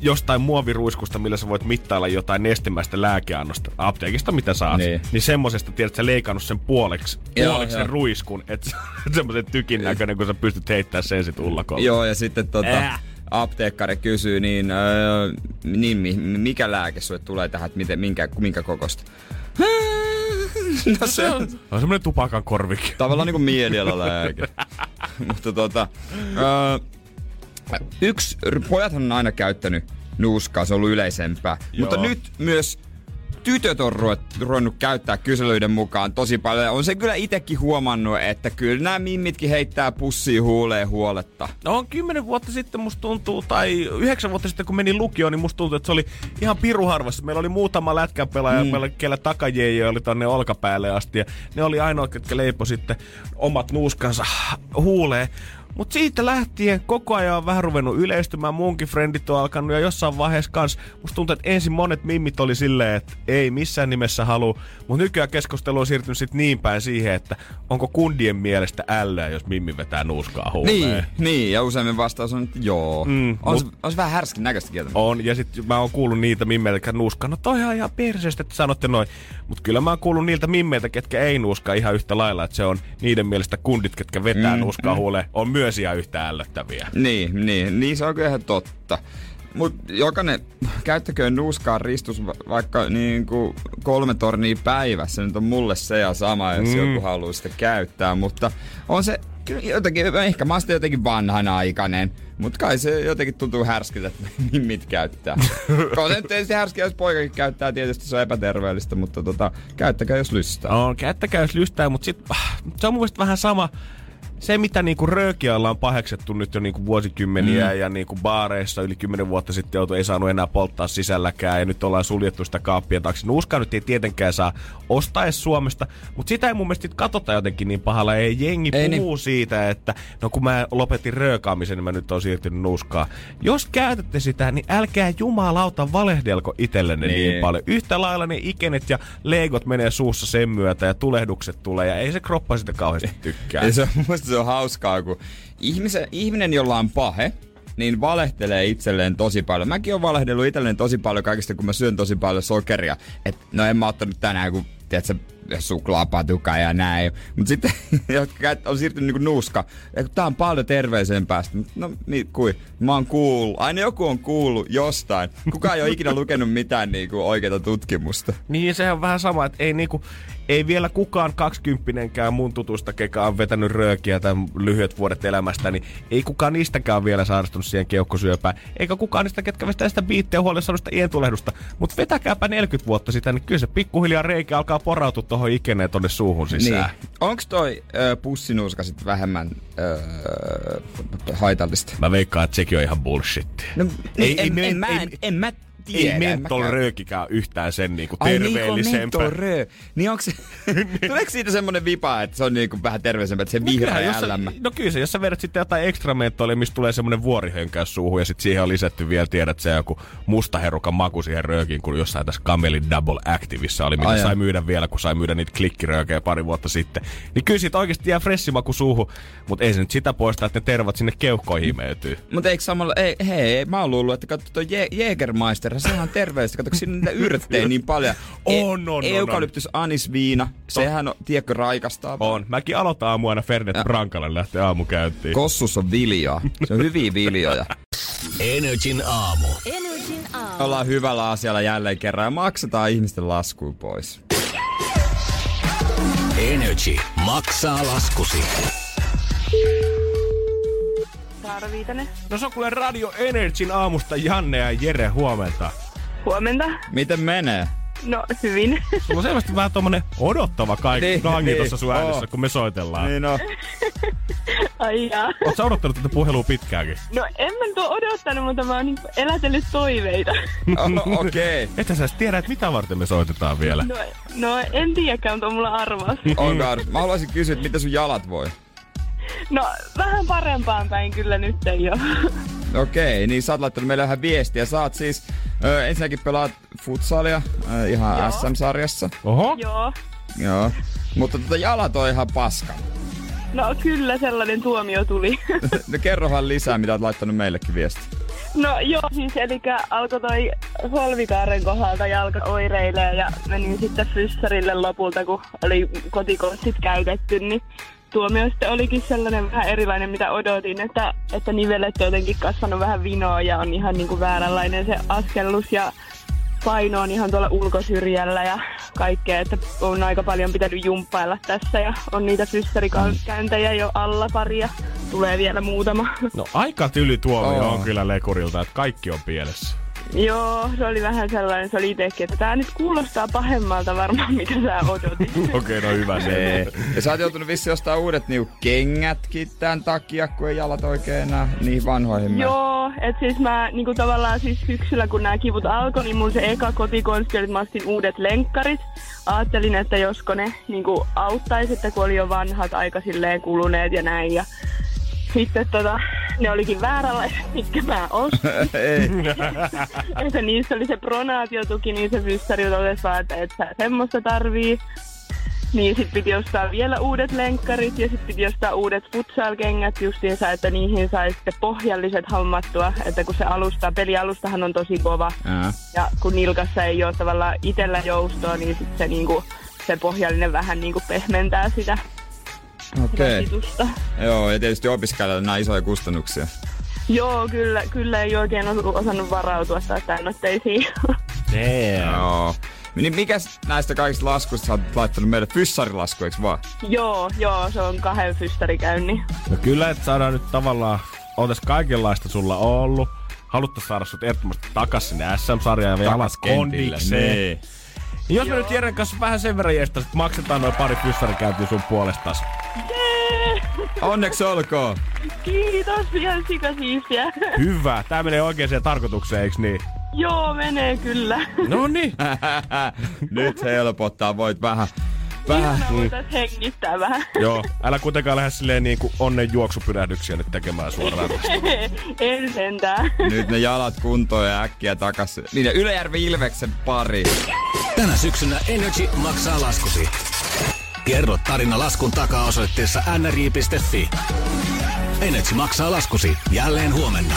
jostain muoviruiskusta, millä sä voit mittailla jotain nestemäistä lääkeannosta apteekista, mitä saat. Niin, niin semmosesta tiedätkö leikannut sen puoleksi, puoleksi sen ruiskun, että semmoisen tykin näköinen, kun sä pystyt heittämään sen sit ullakolle. Joo, ja sitten tota, äh apteekkari kysyy, niin, öö, niin mikä lääke sulle tulee tähän, että miten, minkä, minkä kokosta? No se on, on semmonen tupakan korvik. Tavallaan niinku mielialalääke. Mutta tota, öö, yksi, pojathan on aina käyttänyt nuuskaa, se on ollut yleisempää. Joo. Mutta nyt myös tytöt on ruvennut käyttää kyselyiden mukaan tosi paljon. On se kyllä itekin huomannut, että kyllä nämä mimmitkin heittää pussiin huuleen huoletta. No on kymmenen vuotta sitten musta tuntuu, tai yhdeksän vuotta sitten kun menin lukioon, niin musta tuntuu, että se oli ihan piruharvassa. Meillä oli muutama lätkäpelaaja, mm. meillä kellä takajeja oli tonne olkapäälle asti. Ja ne oli ainoa, jotka leipo sitten omat nuuskansa huuleen. Mutta siitä lähtien koko ajan on vähän ruvennut yleistymään, munkin frendit on alkanut ja jossain vaiheessa kans, musta tuntuu, että ensin monet mimmit oli silleen, että ei missään nimessä halu, mutta nykyään keskustelu on siirtynyt sit niin päin siihen, että onko kundien mielestä ällöä, jos mimmi vetää nuuskaa huuleen. Niin, niin ja useimmin vastaus on, että joo. Mm, on, mut, se, on se vähän härskin näköistä kieltä. On, ja sitten mä oon kuullut niitä mimmeiltä, jotka nuuskaa, no toi on ihan perseestä, että sanotte noin. Mutta kyllä mä oon kuullut niiltä mimmeiltä, ketkä ei nuuskaa ihan yhtä lailla, että se on niiden mielestä kundit, ketkä vetää mm, nuuskaa mm. huuleen, on myös ihan yhtä ällöttäviä. Niin, niin, niin se on kyllä ihan totta. Mutta jokainen käyttäköön nuuskaa ristus vaikka niin kuin kolme tornia päivässä. Nyt on mulle se ja sama, jos mm. joku haluaa sitä käyttää. Mutta on se jotenkin, ehkä mä oon jotenkin vanhanaikainen. Mutta kai se jotenkin tuntuu härskiltä, että mit käyttää. Koska se tietysti härskiä, jos poikakin käyttää, tietysti se on epäterveellistä, mutta tota, käyttäkää jos lystää. On, käyttäkää jos lystää, mutta sit, se on mun vähän sama, se, mitä niinku röökialla on paheksettu nyt jo niinku vuosikymmeniä mm. ja niinku baareissa yli kymmenen vuotta sitten joutu, ei saanut enää polttaa sisälläkään ja nyt ollaan suljettu sitä kaappia taakse. Nuuskaa nyt ei tietenkään saa ostaa edes Suomesta, mutta sitä ei mun mielestä katsota jotenkin niin pahalla. Ei jengi ei puhuu niin. siitä, että no kun mä lopetin röökaamisen, niin mä nyt oon siirtynyt nuuskaa. Jos käytätte sitä, niin älkää jumalauta valehdelko itsellenne niin. niin paljon. Yhtä lailla ne ikenet ja legot menee suussa sen myötä ja tulehdukset tulee ja ei se kroppa sitä kauheasti tykkää. Ja se on, se on hauskaa, kun ihmisen, ihminen, jolla on pahe, niin valehtelee itselleen tosi paljon. Mäkin olen valehdellut itselleen tosi paljon kaikista, kun mä syön tosi paljon sokeria. Et, no en mä ottanut tänään, kun tiedätkö, suklaapatuka ja näin. Mutta sitten, jotka on siirtynyt niinku nuuska, tää on paljon terveellisempää. No niin, kui, mä oon kuullut. Aina joku on kuullut jostain. Kukaan ei ole ikinä lukenut mitään niinku oikeita tutkimusta. Niin, se on vähän sama, että ei niinku, ei vielä kukaan kaksikymppinenkään mun tutusta, kekä on vetänyt röökiä tämän lyhyet vuodet elämästä, niin ei kukaan niistäkään vielä sairastunut siihen keuhkosyöpään. Eikä kukaan niistä, ketkä vetää sitä biittiä huolissaan sitä ientulehdusta. Mutta vetäkääpä 40 vuotta sitä, niin kyllä se pikkuhiljaa reikä alkaa porautua tuohon ikeneen tonne suuhun sisään. Niin. Onko toi ö, pussinuuska sitten vähemmän ö, haitallista? Mä veikkaan, että sekin on ihan bullshit. No, ei, en, ei, en, en, mä, en, en mä tiedä. Ei mentol röökikään yhtään sen niinku terveellisempää. Ai niin, Niin onko se, tuleeko siitä semmonen vipa, että se on niinku vähän terveellisempää, että se no vihreä ja lämmä? No kyllä se, jos sä vedät sitten jotain ekstra mentolia, mistä tulee semmonen vuorihönkäys suuhun ja sitten siihen on lisätty vielä, tiedät se joku mustaherukan maku siihen röökiin, kun jossain tässä Camelin Double Activeissa oli, mitä Ai sai myydä vielä, kun sai myydä niitä klikkiröökejä pari vuotta sitten. Niin kyllä siitä oikeasti jää fressimaku suuhun, mutta ei se nyt sitä poista, että ne tervat sinne keuhkoihin imeytyy. Mutta eikö samalla, ei, hei, mä oon luullut, että katso tuo Jägermeister, sehän on terveellistä. Kato, siinä niitä yrttejä niin paljon. E- on, on, on. Eukalyptus anisviina, sehän on, tiedätkö, raikastaa. On. Mäkin aloitan aamuina Fernet Brankalle lähtee aamukäyntiin. Kossus on viljaa. Se on hyviä viljoja. Energin aamu. Energin aamu. Ollaan hyvällä asialla jälleen kerran ja maksetaan ihmisten laskuun pois. Energy maksaa laskusi. Saara Viitanen. No se on kuule Radio Energyn aamusta Janne ja Jere huomenta. Huomenta. Miten menee? No, hyvin. Sulla on selvästi vähän tommonen odottava kaikki Niin, niin, tuossa sun äänessä, kun me soitellaan. Niin no. Ai jaa. Oot sä odottanut tätä puhelua pitkäänkin? No, en mä oo odottanut, mutta mä oon niin elätellyt toiveita. O- Okei. Okay. Että sä edes tiedä, että mitä varten me soitetaan vielä. No, no en tiedäkään, mutta on mulla arvaus. Onkaan. Mä haluaisin kysyä, että mitä sun jalat voi? No, vähän parempaan päin kyllä nyt jo. Okei, niin sä oot laittanut meille vähän viestiä. Sä oot siis ö, ensinnäkin pelaat futsalia ö, ihan Joo. SM-sarjassa. Oho. Joo. Joo. Mutta tota jalat on ihan paska. No kyllä sellainen tuomio tuli. No kerrohan lisää, mitä oot laittanut meillekin viestiä. No joo, siis eli alkoi toi Holvikaaren kohdalta jalka oireilee ja menin sitten fyssarille lopulta, kun oli kotikonssit käytetty, niin tuomio sitten olikin sellainen vähän erilainen, mitä odotin, että, että nivelet on jotenkin kasvanut vähän vinoa ja on ihan niin kuin vääränlainen se askellus ja paino on ihan tuolla ulkosyrjällä ja kaikkea, että on aika paljon pitänyt jumppailla tässä ja on niitä fyssarikäyntejä jo alla paria. Tulee vielä muutama. No aika tyly tuomio Oo. on kyllä lekurilta, että kaikki on pielessä. Joo, se oli vähän sellainen, se oli itsekin, että tämä nyt kuulostaa pahemmalta varmaan, mitä sä odotit. Okei, okay, no hyvä se. Ja sä oot joutunut vissi ostaa uudet niinku kengätkin tämän takia, kun ei jalat oikein enää niihin vanhoihin. Joo, et siis mä niinku tavallaan siis syksyllä, kun nämä kivut alkoi, niin mun se eka kotikonsti oli, että mä ostin uudet lenkkarit. Ajattelin, että josko ne niinku auttaisi, että kun oli jo vanhat aika silleen kuluneet ja näin. Ja sitten tota, ne olikin vääränlaiset, mitkä mä ostin. ei. että niissä oli se pronaatiotuki, niin se fyssari totesi vaan, että et sä semmoista tarvii. Niin sit piti ostaa vielä uudet lenkkarit ja sit piti ostaa uudet futsal-kengät justiinsa, että niihin sai sitten pohjalliset hommattua, että kun se alusta, pelialustahan on tosi kova Ää. ja kun nilkassa ei ole tavallaan itellä joustoa, niin sit se, niinku, se pohjallinen vähän niinku pehmentää sitä Okei. rasitusta. Joo, ja tietysti opiskelijoilla nämä isoja kustannuksia. Joo, kyllä, kyllä ei oikein osannut varautua. Damn. Joo. Niin mikäs näistä kaikista laskuista sä oot laittanut meille fyssarilasku, eiks vaan? joo, joo, se on kahden fyssarikäynnin. No kyllä, että saadaan nyt tavallaan, ootas kaikenlaista sulla ollut. Haluttais saada sut ehdottomasti takas sinne SM-sarjaan ja vielä kondikseen. Niin. Ja jos me nyt Jeren kanssa vähän sen verran jestas, että maksetaan noin pari fyssarikäyntiä sun puolestas. Jee! Onneksi olkoon. Kiitos, ihan sikasiistiä. Hyvä, tää menee oikeaan tarkoitukseen, eiks niin? Joo, menee kyllä. No niin. Nyt helpottaa, voit vähän, vähän. Voitais hengittää vähän. Joo, älä kuitenkaan lähde silleen niin kuin onnen juoksupyrähdyksiä nyt tekemään suoraan. en sentään. Nyt ne jalat kuntoon ja äkkiä takas. Niin ja Ylejärvi Ilveksen pari. Tänä syksynä Energy maksaa laskusi. Kerro tarina laskun takaa osoitteessa nri.fi. Energy maksaa laskusi jälleen huomenna.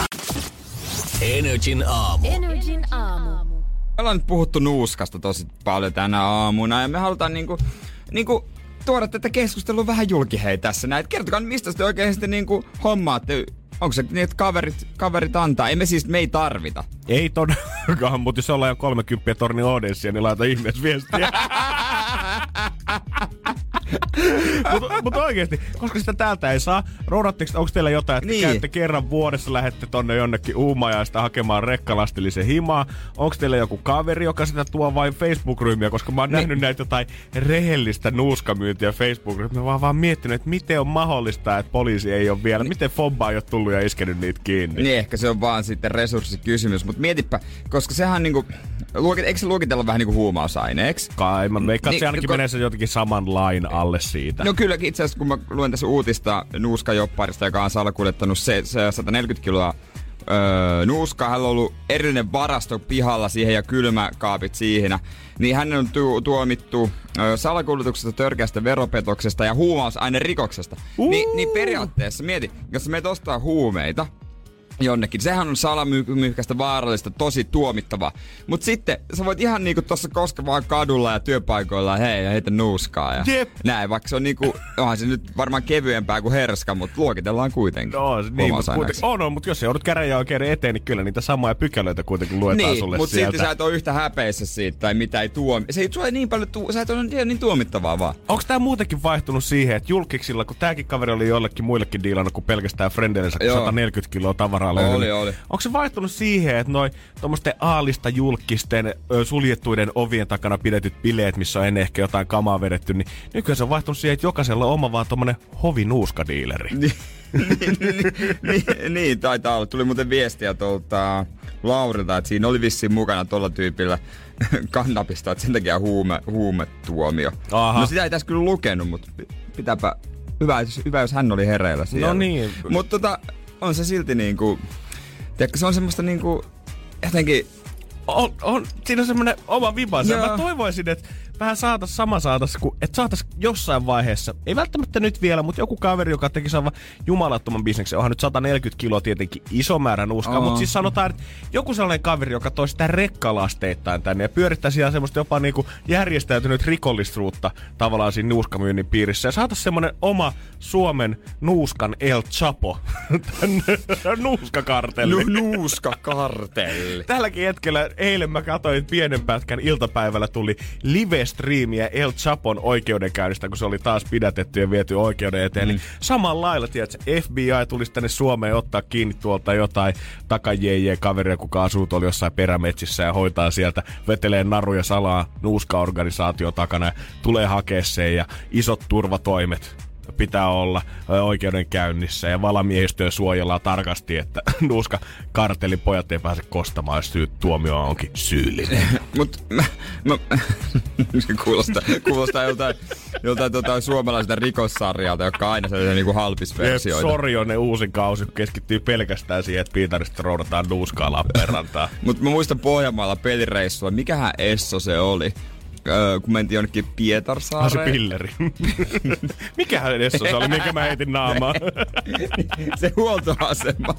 Energin aamu. Energin aamu. Me ollaan nyt puhuttu nuuskasta tosi paljon tänä aamuna ja me halutaan niinku, niinku tuoda tätä keskustelua vähän julki hei tässä näin. Kertokaa, mistä te oikein sitten niinku hommaatte. Onko se niin, että kaverit, kaverit antaa? Ei me siis, me ei tarvita. Ei todellakaan, mutta jos ollaan jo 30 torni audenssia, niin laita ihmeessä viestiä. mutta mut oikeesti, koska sitä täältä ei saa, roudatteko, onko teillä jotain, että Niin. niin. käytte kerran vuodessa, lähette tonne jonnekin uumajaista hakemaan rekkalastillisen himaa? Onko teillä joku kaveri, joka sitä tuo vai Facebook-ryhmiä? Koska mä oon niin. nähnyt näitä jotain rehellistä nuuskamyyntiä Facebook-ryhmiä. Mä oon vaan miettinyt, että miten on mahdollista, että poliisi ei ole vielä, miten Fobba ei ole tullut ja iskenyt niitä kiinni. Niin ehkä se on vaan sitten resurssikysymys. Mutta mietipä, koska sehän niinku, luokit, eikö se luokitella vähän niinku huumausaineeksi? Kai, mä veikkaan, Niin, se ainakin ko- menee se jotenkin saman lain alle siitä. No kylläkin itse asiassa, kun mä luen tässä uutista nuuskajopparista, joka on salakuljettanut se, se 140 kiloa öö, nuuskaa. Hänellä on ollut erillinen varasto pihalla siihen ja kylmäkaapit siihen. Niin hän on tu- tuomittu öö, salakuljetuksesta, törkeästä veropetoksesta ja huumausainerikoksesta. Ni- niin periaatteessa mieti, jos meet ostaa huumeita, jonnekin. Sehän on salamyhkästä vaarallista, tosi tuomittavaa. Mutta sitten sä voit ihan niinku tuossa koska vaan kadulla ja työpaikoilla hei ja heitä nuuskaa ja Jep. näin. Vaikka se on niinku, onhan se nyt varmaan kevyempää kuin herska, mutta luokitellaan kuitenkin. No, niin, mutta kuitenkin, on, on, mutta jos joudut käräjäoikeuden eteen, niin kyllä niitä samoja pykälöitä kuitenkin luetaan Niin, sulle mutta sieltä. silti sä et ole yhtä häpeissä siitä tai mitä ei tuomi. Se ei sulle niin paljon, tu- sä et ole niin, niin tuomittavaa vaan. Onko tämä muutenkin vaihtunut siihen, että julkiksilla, kun tämäkin kaveri oli jollekin muillekin diilannut kuin pelkästään frendeillensä, kun Joo. 140 kiloa tavaraa löytyy. Oli, oli. Onko se vaihtunut siihen, että noin tuommoisten aalista julkisten suljettuiden ovien takana pidetyt bileet, missä on ennen ehkä jotain kamaa vedetty, niin nykyään se on vaihtunut siihen, että jokaisella on oma vaan tommonen hovinuuskadiileri. niin, niin, taitaa olla. Tuli muuten viestiä tuolta Laurilta, että siinä oli vissiin mukana tuolla tyypillä kannabista, että sen takia huume, huumetuomio. Aha. No sitä ei tässä kyllä lukenut, mutta pitääpä, hyvä, jos- hyvä jos hän oli hereillä siellä. No niin. Mutta tota, on se silti niinku, tiedätkö, se on semmoista niinku, jotenkin, on, on, siinä on semmoinen oma vibansa. Joo. Mä toivoisin, että vähän saatas sama saatas, kun, että saatas jossain vaiheessa, ei välttämättä nyt vielä, mutta joku kaveri, joka teki aivan jumalattoman bisneksen, onhan nyt 140 kiloa tietenkin iso määrä nuuskaa, mutta siis sanotaan, että joku sellainen kaveri, joka toi sitä rekkalasteittain tänne ja pyörittäisi ihan semmoista jopa niinku järjestäytynyt rikollisuutta tavallaan siinä nuuskamyynnin piirissä ja saatas semmoinen oma Suomen nuuskan El Chapo tänne nuuskakartelli. nu, nuuskakartelli. Tälläkin hetkellä eilen mä katsoin pienen pätkän iltapäivällä tuli live-striimiä El Chapon oikeudenkäynnistä, kun se oli taas pidätetty ja viety oikeuden eteen. Mm. Niin samalla lailla, tiedätkö, FBI tulisi tänne Suomeen ottaa kiinni tuolta jotain takajeje kaveria, kuka asuu tuolla jossain perämetsissä ja hoitaa sieltä, vetelee naruja salaa nuuska-organisaatio takana ja tulee hakea sen ja isot turvatoimet pitää olla oikeudenkäynnissä ja valamiehistöä suojellaan tarkasti, että nuuska kartelin pojat ei pääse kostamaan, jos syy, tuomio onkin syyllinen. Mut mä, mä, se kuulostaa, kuulostaa joltain, joltain tota, suomalaiselta rikossarjalta, joka aina sellaisia niinku halpisversioita. Sori on ne uusin kausi, kun keskittyy pelkästään siihen, että Piitarista roudataan nuuskaa Lappeenrantaan. Mutta mä muistan Pohjanmaalla pelireissulla, mikähän Esso se oli, öö, kun mentiin jonnekin Ah, se Pietarsaareen. pilleri. Mikähän edessä se oli, minkä mä heitin naamaan? se huoltoasema.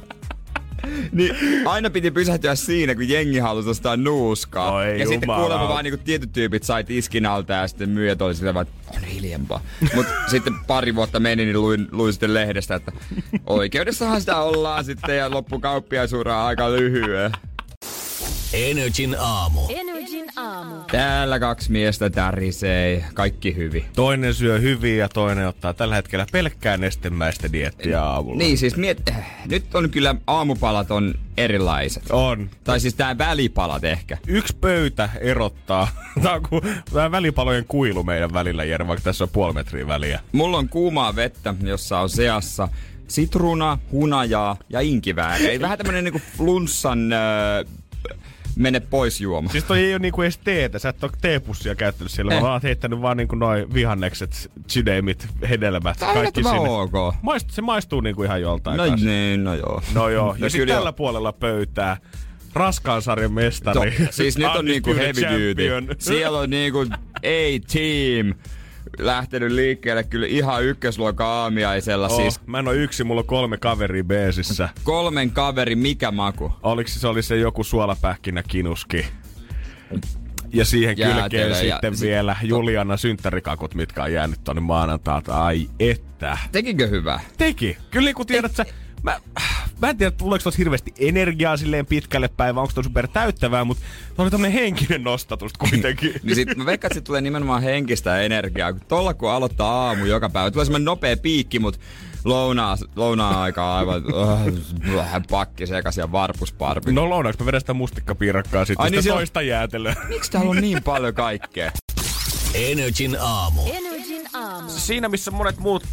Niin aina piti pysähtyä siinä, kun jengi halusi ostaa nuuskaa. Oi ja sitten jumala. kuulemma vaan niinku tietyt tyypit sai tiskin alta ja sitten myyjät oli sillä että on hiljempaa. Mut sitten pari vuotta meni, niin luin, luin sitten lehdestä, että oikeudessahan sitä ollaan sitten ja loppukauppiaisuura aika lyhyen. Energin aamu. Energin aamu. Täällä kaksi miestä tärisee, kaikki hyvin. Toinen syö hyvin ja toinen ottaa tällä hetkellä pelkkää nestemäistä diettiä aamulla. Niin siis miet, nyt on kyllä aamupalat on erilaiset. On. Tai siis tää välipalat ehkä. Yksi pöytä erottaa. Tämä on ku, tää välipalojen kuilu meidän välillä, Jere, vaikka tässä on puoli metriä väliä. Mulla on kuumaa vettä, jossa on seassa sitruuna, hunajaa ja inkivääriä. Vähän tämmönen niinku flunssan öö, mene pois juoma. Siis toi ei ole niinku edes teetä, sä et ole teepussia käyttänyt siellä, Eh. vaan oot heittänyt vaan niinku noin vihannekset, sydämit, hedelmät, Tää kaikki sinne. ok. Maist, se maistuu niinku ihan joltain No kanssa. niin, no joo. No joo, ja No sitten kyllä tällä puolella pöytää raskaan sarjan mestari. To, siis nyt on niinku heavy duty. champion. Siellä on niinku A-team lähtenyt liikkeelle kyllä ihan ykkösluokan aamiaisella. Oh, Siis Mä en oo yksi, mulla on kolme kaveria beesissä. kolmen kaveri, mikä maku? Oliko se, oli se joku suolapähkinä kinuski? Ja siihen kylkeen ja sitten sit- vielä Juliana synttärikakut, mitkä on jäänyt tonne maanantailta. Ai että. Tekikö hyvää? Teki. Kyllä niin kuin tiedät sä, mä, mä en tiedä, tuleeko tuossa hirveästi energiaa silleen pitkälle päivään, onko tuo super täyttävää, mutta se oli tämmönen henkinen nostatus kuitenkin. Niin sit mä veikkaan, että tulee nimenomaan henkistä energiaa. Kun tolla kun aloittaa aamu joka päivä, tulee semmonen nopea piikki, mut lounaa, lounaa aikaa aivan uh, vähän pakki sekas ja varpusparvi. No lounaaks mä vedän sitä mustikkapiirakkaa sitten, Ai niin, sitä siellä- toista jäätelöä. Miksi täällä on niin paljon kaikkea? Energin aamu. Energin aamu. Siinä missä monet muut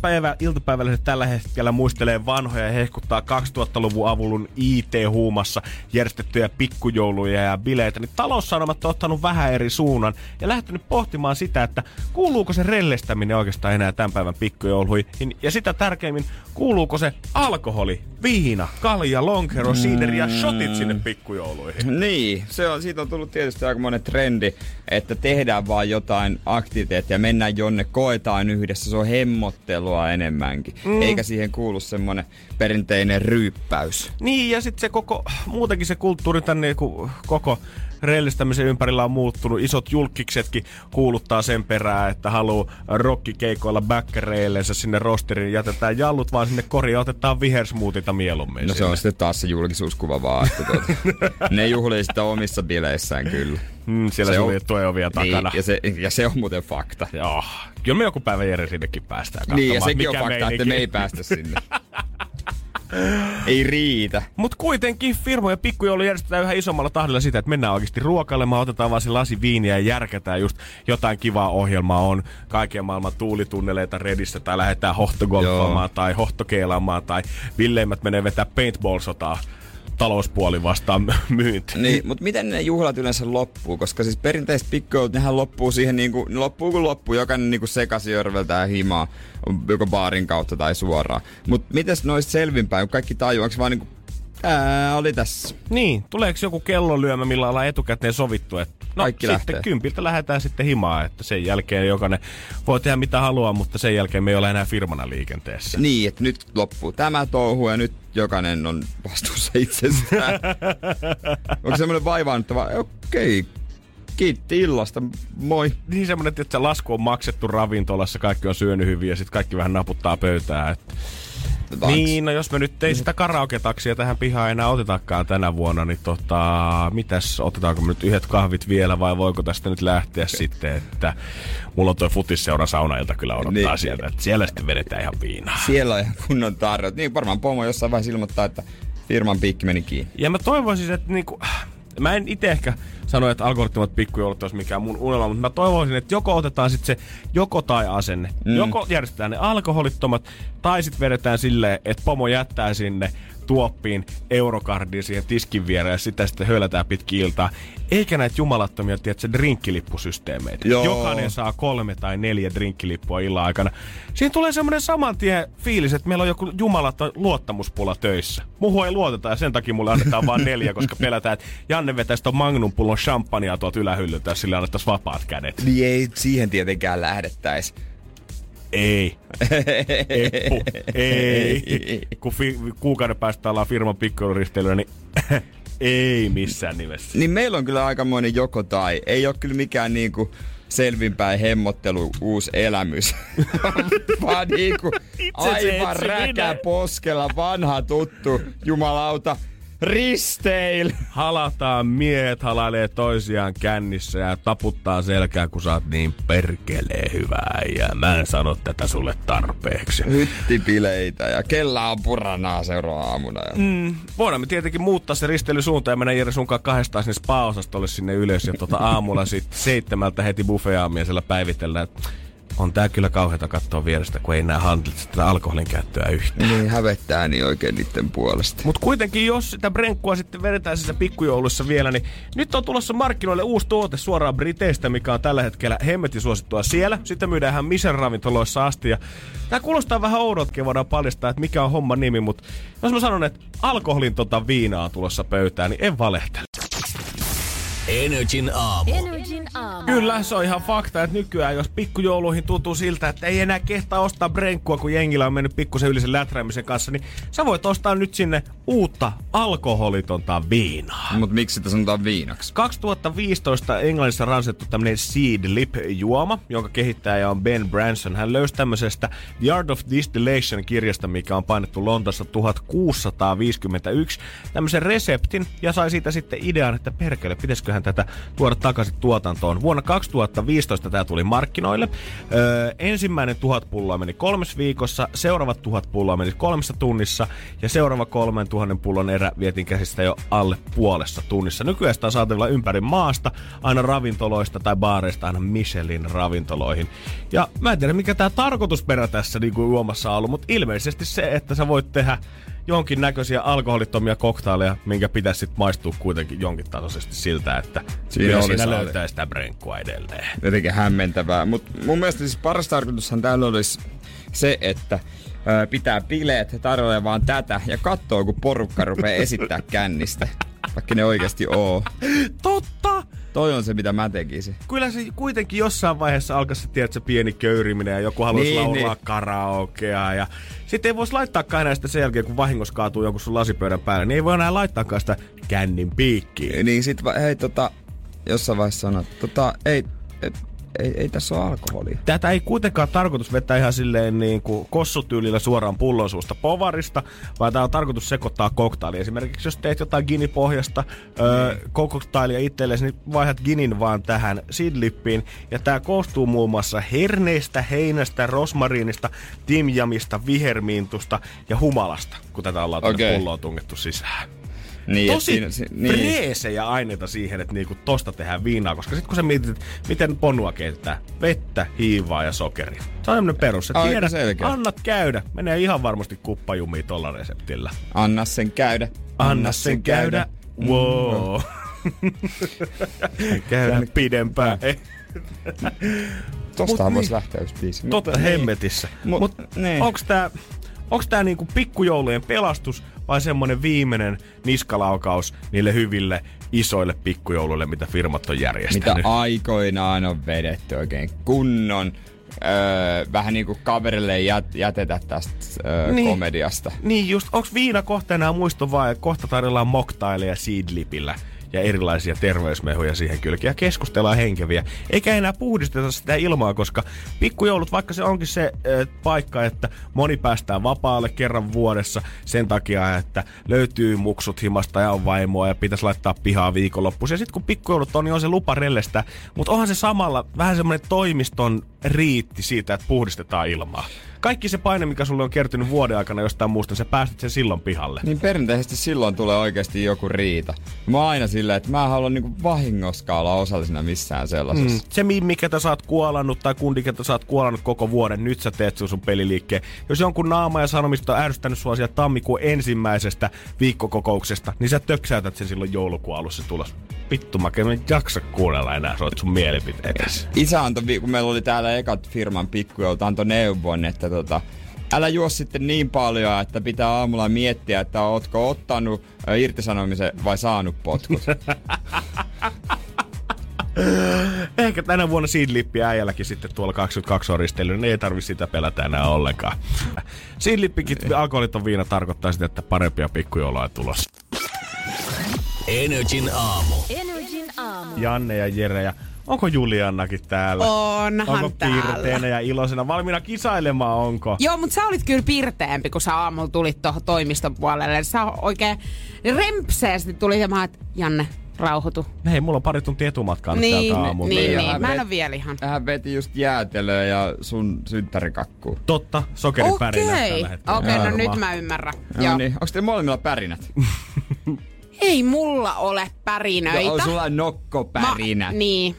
päivä, iltapäivälliset tällä hetkellä muistelee vanhoja ja hehkuttaa 2000-luvun avulun IT-huumassa järjestettyjä pikkujouluja ja bileitä, niin taloussanomat on ottanut vähän eri suunnan ja lähtenyt pohtimaan sitä, että kuuluuko se rellestäminen oikeastaan enää tämän päivän pikkujouluihin ja sitä tärkeimmin, kuuluuko se alkoholi, viina, kalja, lonkero, siideri ja shotit sinne pikkujouluihin. Niin, se on, siitä on tullut tietysti aika monen trendi, että tehdään vaan jotain aktiviteettia, mennään jonnekin koetaan yhdessä, se on hemmottelua enemmänkin. Mm. Eikä siihen kuulu semmonen perinteinen ryyppäys. Niin, ja sitten se koko, muutenkin se kulttuuri tänne koko reellistämisen ympärillä on muuttunut. Isot julkiksetkin kuuluttaa sen perään, että haluaa rockikeikoilla backereillensä sinne rosteriin. Jätetään jallut vaan sinne koriin ja otetaan vihersmuutita mieluummin No se sinne. on sitten taas se julkisuuskuva vaan, että tuota, ne juhlii sitä omissa bileissään kyllä. Mm, siellä Se se on- suljettuja ovia takana. Niin, ja, se, ja se on muuten fakta. Joo. Kyllä me joku päivä Jere sinnekin päästään Niin, ja sekin on mikä fakta, että meininki. me ei päästä sinne. ei riitä. Mut kuitenkin firmoja pikkujoulu järjestetään yhä isommalla tahdilla sitä, että mennään oikeasti ruokailemaan, otetaan vaan se lasi viiniä ja järkätään just jotain kivaa ohjelmaa on. Kaiken maailman tuulitunneleita redissä tai lähdetään hohtogolfaamaan tai hohtokeilaamaan tai villeimmät menee vetää paintball-sotaa talouspuoli vastaan myynti. Niin, mutta miten ne juhlat yleensä loppuu? Koska siis perinteiset pikkujoulut, nehän loppuu siihen niinku, ne loppuu kun loppuu, jokainen niinku sekasi örveltää himaa, joko baarin kautta tai suoraan. Mutta miten noista selvinpäin, kun kaikki tajuu, onko vaan niinku, ää, oli tässä. Niin, tuleeko joku kellonlyömä, millä ollaan etukäteen sovittu, että no Kaikki sitten lähtee. kympiltä lähdetään sitten himaan, että sen jälkeen jokainen voi tehdä mitä haluaa, mutta sen jälkeen me ei ole enää firmana liikenteessä. Niin, että nyt loppuu tämä touhu ja nyt jokainen on vastuussa itsestään. onko semmoinen vaivaannuttava, okei, kiitti illasta, moi. Niin semmonen, että se lasku on maksettu ravintolassa, kaikki on syönyt hyvin ja sitten kaikki vähän naputtaa pöytää. Että... Niin, no jos me nyt ei sitä karaoke-taksia tähän pihaan enää otetakaan tänä vuonna, niin tota, mitäs, otetaanko me nyt yhdet kahvit vielä vai voiko tästä nyt lähteä sitten, että mulla on toi futisseuran saunailta kyllä odottaa niin. sieltä, että siellä sitten vedetään ihan viinaa. Siellä on ihan kunnon tarjot. Niin varmaan pomo jossain vaiheessa ilmoittaa, että firman piikki meni kiinni. Ja mä toivoisin, että niinku, mä en itse ehkä sano, että algorittimat pikkujoulut olisi mikään mun unelma, mutta mä toivoisin, että joko otetaan sitten se joko tai asenne. Mm. Joko järjestetään ne alkoholittomat, tai sitten vedetään silleen, että pomo jättää sinne tuoppiin eurokardiin siihen tiskin viereen ja sitä sitten hölätään pitkin iltaa. Eikä näitä jumalattomia, tiedätkö, drinkkilippusysteemeitä. Joo. Jokainen saa kolme tai neljä drinkkilippua illan aikana. Siinä tulee semmoinen saman tien fiilis, että meillä on joku jumalaton luottamuspula töissä. Muuhun ei luoteta ja sen takia mulle annetaan vain neljä, koska pelätään, että Janne vetäisi ton Magnum pullon champagnea tuolta ylähyllyltä, jos sille annettaisiin vapaat kädet. Niin ei siihen tietenkään lähdettäisi. Ei. Eppu. Ei. Kun fi- kuukauden päästä ollaan firman pikkuristeilyä, niin ei missään nimessä. Niin meillä on kyllä aikamoinen joko tai. Ei ole kyllä mikään niinku selvinpäin hemmottelu uusi elämys. Vaan niinku aivan räkä poskella vanha tuttu jumalauta risteil. Halataan miehet, halailee toisiaan kännissä ja taputtaa selkää, kun sä oot niin perkelee hyvää ja mä en sano tätä sulle tarpeeksi. Hyttipileitä ja kella on puranaa seuraava aamuna. Ja... Mm, voidaan me tietenkin muuttaa se risteilysuunta ja mennä Jere sunkaan kahdestaan sinne spa-osastolle sinne ylös ja tota aamulla sitten seitsemältä heti buffeaamia siellä päivitellään. että On tää kyllä kauheata katsoa vierestä, kun ei nää handlit tätä alkoholin käyttöä yhtään. Niin hävettää niin oikein niiden puolesta. Mutta kuitenkin, jos sitä brenkkua sitten vedetään siellä pikkujoulussa vielä, niin nyt on tulossa markkinoille uusi tuote suoraan Briteistä, mikä on tällä hetkellä hemmetin suosittua siellä. Sitten myydään ihan Misen ravintoloissa asti. Ja tää kuulostaa vähän oudotkin, voidaan paljastaa, että mikä on homman nimi, mutta jos mä sanon, että alkoholin tota viinaa on tulossa pöytään, niin en valehtele. Energin aamu. Energin aamu. Kyllä, se on ihan fakta, että nykyään jos pikkujouluihin tuntuu siltä, että ei enää kehtaa ostaa brenkkua, kun jengillä on mennyt pikkusen yli sen läträämisen kanssa, niin sä voit ostaa nyt sinne uutta alkoholitonta viinaa. Mut miksi sitä sanotaan viinaksi? 2015 Englannissa ransettu tämmönen Seed Lip-juoma, jonka kehittäjä on Ben Branson. Hän löysi tämmöisestä The Art of Distillation kirjasta, mikä on painettu Lontoossa 1651, tämmöisen reseptin ja sai siitä sitten idean, että perkele, pitäisiköhän tätä tuoda takaisin tuotantoon. Vuonna 2015 tämä tuli markkinoille. Öö, ensimmäinen tuhat pulloa meni kolmes viikossa, seuraavat tuhat pulloa meni kolmessa tunnissa ja seuraava kolmen tuhannen pullon erä vietiin käsistä jo alle puolessa tunnissa. Nykyään sitä on saatavilla ympäri maasta, aina ravintoloista tai baareista aina Michelin ravintoloihin. Ja mä en tiedä mikä tämä tarkoitusperä tässä niin kuin juomassa on ollut, mutta ilmeisesti se, että sä voit tehdä jonkin näköisiä alkoholittomia koktaileja, minkä pitäisi sitten maistua kuitenkin jonkin tasoisesti siltä, että Siinä oli siinä löytää sitä brenkkua edelleen. jotenkin hämmentävää. Mutta mun mielestä siis paras tarkoitushan täällä olisi se, että ö, pitää bileet, tarjoilee vaan tätä ja katsoo, kun porukka rupeaa esittää kännistä. Vaikka ne oikeasti oo. Totta! Toi on se, mitä mä tekisin. Kyllä se kuitenkin jossain vaiheessa alkaa se, tiedät, se pieni köyriminen ja joku haluaisi Niin, laulaa niin. karaokea ja sitten ei voisi laittaakaan enää sitä sen jälkeen, kun vahingossa kaatuu jonkun sun lasipöydän päälle, niin ei voi enää laittaakaan sitä kännin piikkiin. Niin sit hei tota, jossain vaiheessa sanot, tota, ei, et, ei, ei tässä ole alkoholia. Tätä ei kuitenkaan tarkoitus vetää ihan silleen niin kuin kossutyylillä suoraan pullon suusta povarista, vaan tämä on tarkoitus sekoittaa koktaili. Esimerkiksi jos teet jotain ginipohjasta öö, koktailia itsellesi, niin vaihdat ginin vaan tähän sidlippiin. Ja tämä koostuu muun muassa herneistä, heinästä, rosmariinista, timjamista, vihermiintusta ja humalasta, kun tätä ollaan okay. Pulloon tungettu sisään. Niin, Tosi siinä- si- niin. preesejä aineita siihen, että niinku tosta tehdään viinaa, koska sitten kun sä mietit, että miten ponua keitetään, vettä, hiivaa ja sokeria. Se on tämmönen perus. Sä Aika tiedät, selkeä. annat käydä. Menee ihan varmasti kuppajumiin tolla reseptillä. Anna sen käydä. Anna sen käydä. Wow. käydä pidempään. Tostahan voisi niin. lähteä yksi biisi. Totta Niin. hemmetissä. Mut- Mut niin. onks tää, onks tää niinku pikkujoulujen pelastus vai semmonen viimeinen niskalaukaus niille hyville isoille pikkujouluille, mitä firmat on Mitä järjestänyt? aikoinaan on vedetty oikein kunnon. Öö, vähän niinku kaverille jät, jätetä tästä öö, Niin. komediasta. Niin just, onks viina kohta enää muisto vai kohta tarjoillaan moktaileja seedlipillä ja erilaisia terveysmehuja siihen kylkiä keskustellaan henkeviä. Eikä enää puhdisteta sitä ilmaa, koska pikkujoulut, vaikka se onkin se äh, paikka, että moni päästään vapaalle kerran vuodessa sen takia, että löytyy muksut himasta ja on vaimoa ja pitäisi laittaa pihaa viikonloppuisin. Ja sitten kun pikkujoulut on, niin on se lupa rellestä. Mutta onhan se samalla vähän semmoinen toimiston riitti siitä, että puhdistetaan ilmaa. Kaikki se paine, mikä sulle on kertynyt vuoden aikana jostain muusta, sä päästit sen silloin pihalle. Niin perinteisesti silloin tulee oikeasti joku riita. Mä oon aina silleen, että mä en halua niinku vahingoskaan olla osallisena missään sellaisessa. Mm. Se mimmi, ketä sä oot kuolannut tai kundi, ketä sä oot kuolannut koko vuoden, nyt sä teet sun, sun peliliikkeen. Jos jonkun naama ja sanomista on ärsyttänyt sua sieltä tammikuun ensimmäisestä viikkokokouksesta, niin sä töksäytät sen silloin joulukuun alussa tulos. Vittu, mä en jaksa kuunnella enää soit sun mielipiteetäsi. Isä antoi, kun meillä oli täällä ekat firman pikkujoulut, antoi neuvon, että tota, älä juo sitten niin paljon, että pitää aamulla miettiä, että ootko ottanut irtisanomisen vai saanut potkut. Ehkä tänä vuonna Seedlippi äijälläkin sitten tuolla 22 on risteilyllä, niin ei tarvi sitä pelätä enää ollenkaan. Seedlippikin alkoholiton viina tarkoittaa sitä, että parempia pikkujoulua on tulossa. Energin aamu. Energin aamu. Janne ja Jere ja onko Juliannakin täällä? Onhan Onko täällä. pirteenä ja iloisena valmiina kisailemaan, onko? Joo, mutta sä olit kyllä pirteempi, kun sä aamulla tulit tuohon toimiston puolelle. Sä oikein rempseesti tuli ja mä oon, että Janne, rauhoitu. Hei, mulla on pari tuntia etumatkaa nyt Niin, täältä aamulta. niin, niin. hän Mä en ole vielä ihan. Hän veti just jäätelöä ja sun synttärikakku. Totta, sokeripärinä Okei, tällä hetkellä. okei, no Varmaan. nyt mä ymmärrän. No Joo. niin, onko teillä molemmilla pärinät? Ei mulla ole pärinöitä. No, on sulla nokkopärinät. Mä, niin.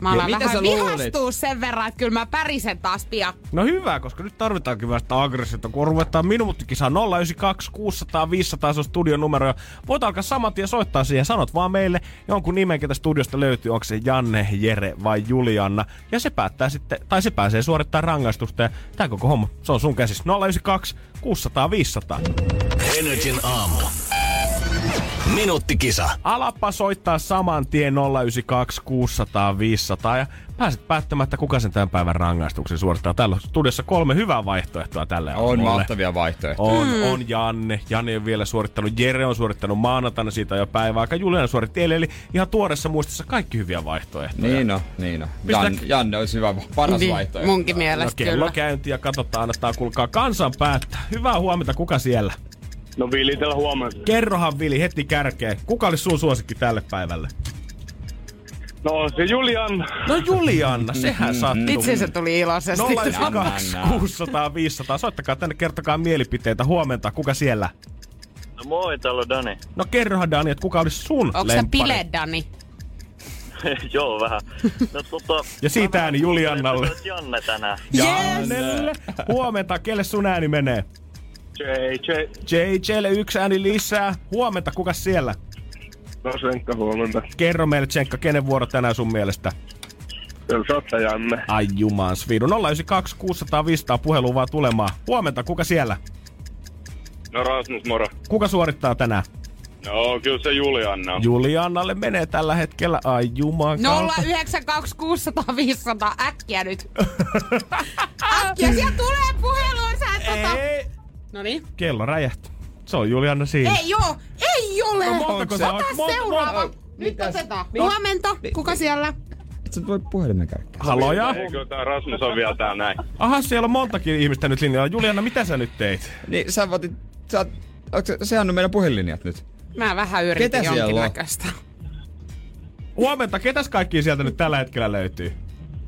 Mä Ja alan mitä vähän vihastua sen verran, että kyllä mä pärisen taas pian. No hyvä, koska nyt tarvitaankin vähän sitä aggressiota, kun ruvetaan minuuttikisaa 092 600 500 se on studion numero. ja Voit alkaa saman tien soittaa siihen. Sanot vaan meille jonkun nimen, ketä studiosta löytyy. Onko se Janne, Jere vai Julianna. Ja se päättää sitten, tai se pääsee suorittamaan rangaistusta. Ja tää koko homma, se on sun käsissä. 092 600 500. Energin aamu. Minuuttikisa. Alappa soittaa saman tien 092 600 500 ja pääset päättämään, että kuka sen tämän päivän rangaistuksen suorittaa. Täällä on studiossa kolme hyvää vaihtoehtoa tälle On aamulle. mahtavia vaihtoehtoja. On, mm. on Janne. Janne on vielä suorittanut. Jere on suorittanut maanantaina siitä jo päivää. Aika Juliana suoritti eilen, eli ihan tuoressa muistissa kaikki hyviä vaihtoehtoja. Niin on, niin on. Pistä- Jan, Janne olisi hyvä, paras Niin, vaihtoehto. munkin No mielestä kello kyllä. käynti ja katsotaan, annetaan kuulkaa kansan päättää. Hyvää huomenta, kuka siellä? No Vili täällä huomenta. Kerrohan Vili heti kärkeen. Kuka olisi sun suosikki tälle päivälle? No se Julian. No Julianna, sehän sattuu. Itse se tuli iloisesti. 092 600 500. Soittakaa tänne, kertokaa mielipiteitä. Huomenta, kuka siellä? No moi, täällä on Dani. No kerrohan Dani, että kuka olisi sun Onko se lemppari? bile, Dani? Joo, vähän. No tota... Ja siitä ääni Juliannalle. Janne tänään. Jannelle. Huomenta, kelle sun ääni menee? JJ. JJlle yksi ääni lisää. Huomenta, kuka siellä? No Senkka, huomenta. Kerro meille, Tsenkka, kenen vuoro tänään sun mielestä? Siellä Sotta Janne. Ai juman sviidu. 092 600 500 puhelu vaan tulemaan. Huomenta, kuka siellä? No Rasmus, moro. Kuka suorittaa tänään? No, kyllä se Julianna. Juliannalle menee tällä hetkellä. Ai jumakauta. 0926 äkkiä nyt. äkkiä, sieltä tulee puheluun, sä et tota... Ei. Noniin. Kello räjähti. Se on Julianna siinä. Ei joo, ei ole. No montako Ota? Monta- seuraava. monta- Nyt otetaan. Huomenta. Kuka siellä? Et sä voi puhelimen käyttää. Haloja? Eikö tää Rasmus on vielä tää näin? Aha, siellä on montakin ihmistä nyt linjalla. Juliana, mitä sä nyt teit? Niin sä voitit, sä oot, se, sehän on meidän puhelinlinjat nyt. Mä vähän yritin Ketä jonkinnäköistä. Huomenta, ketäs kaikki sieltä nyt tällä hetkellä löytyy?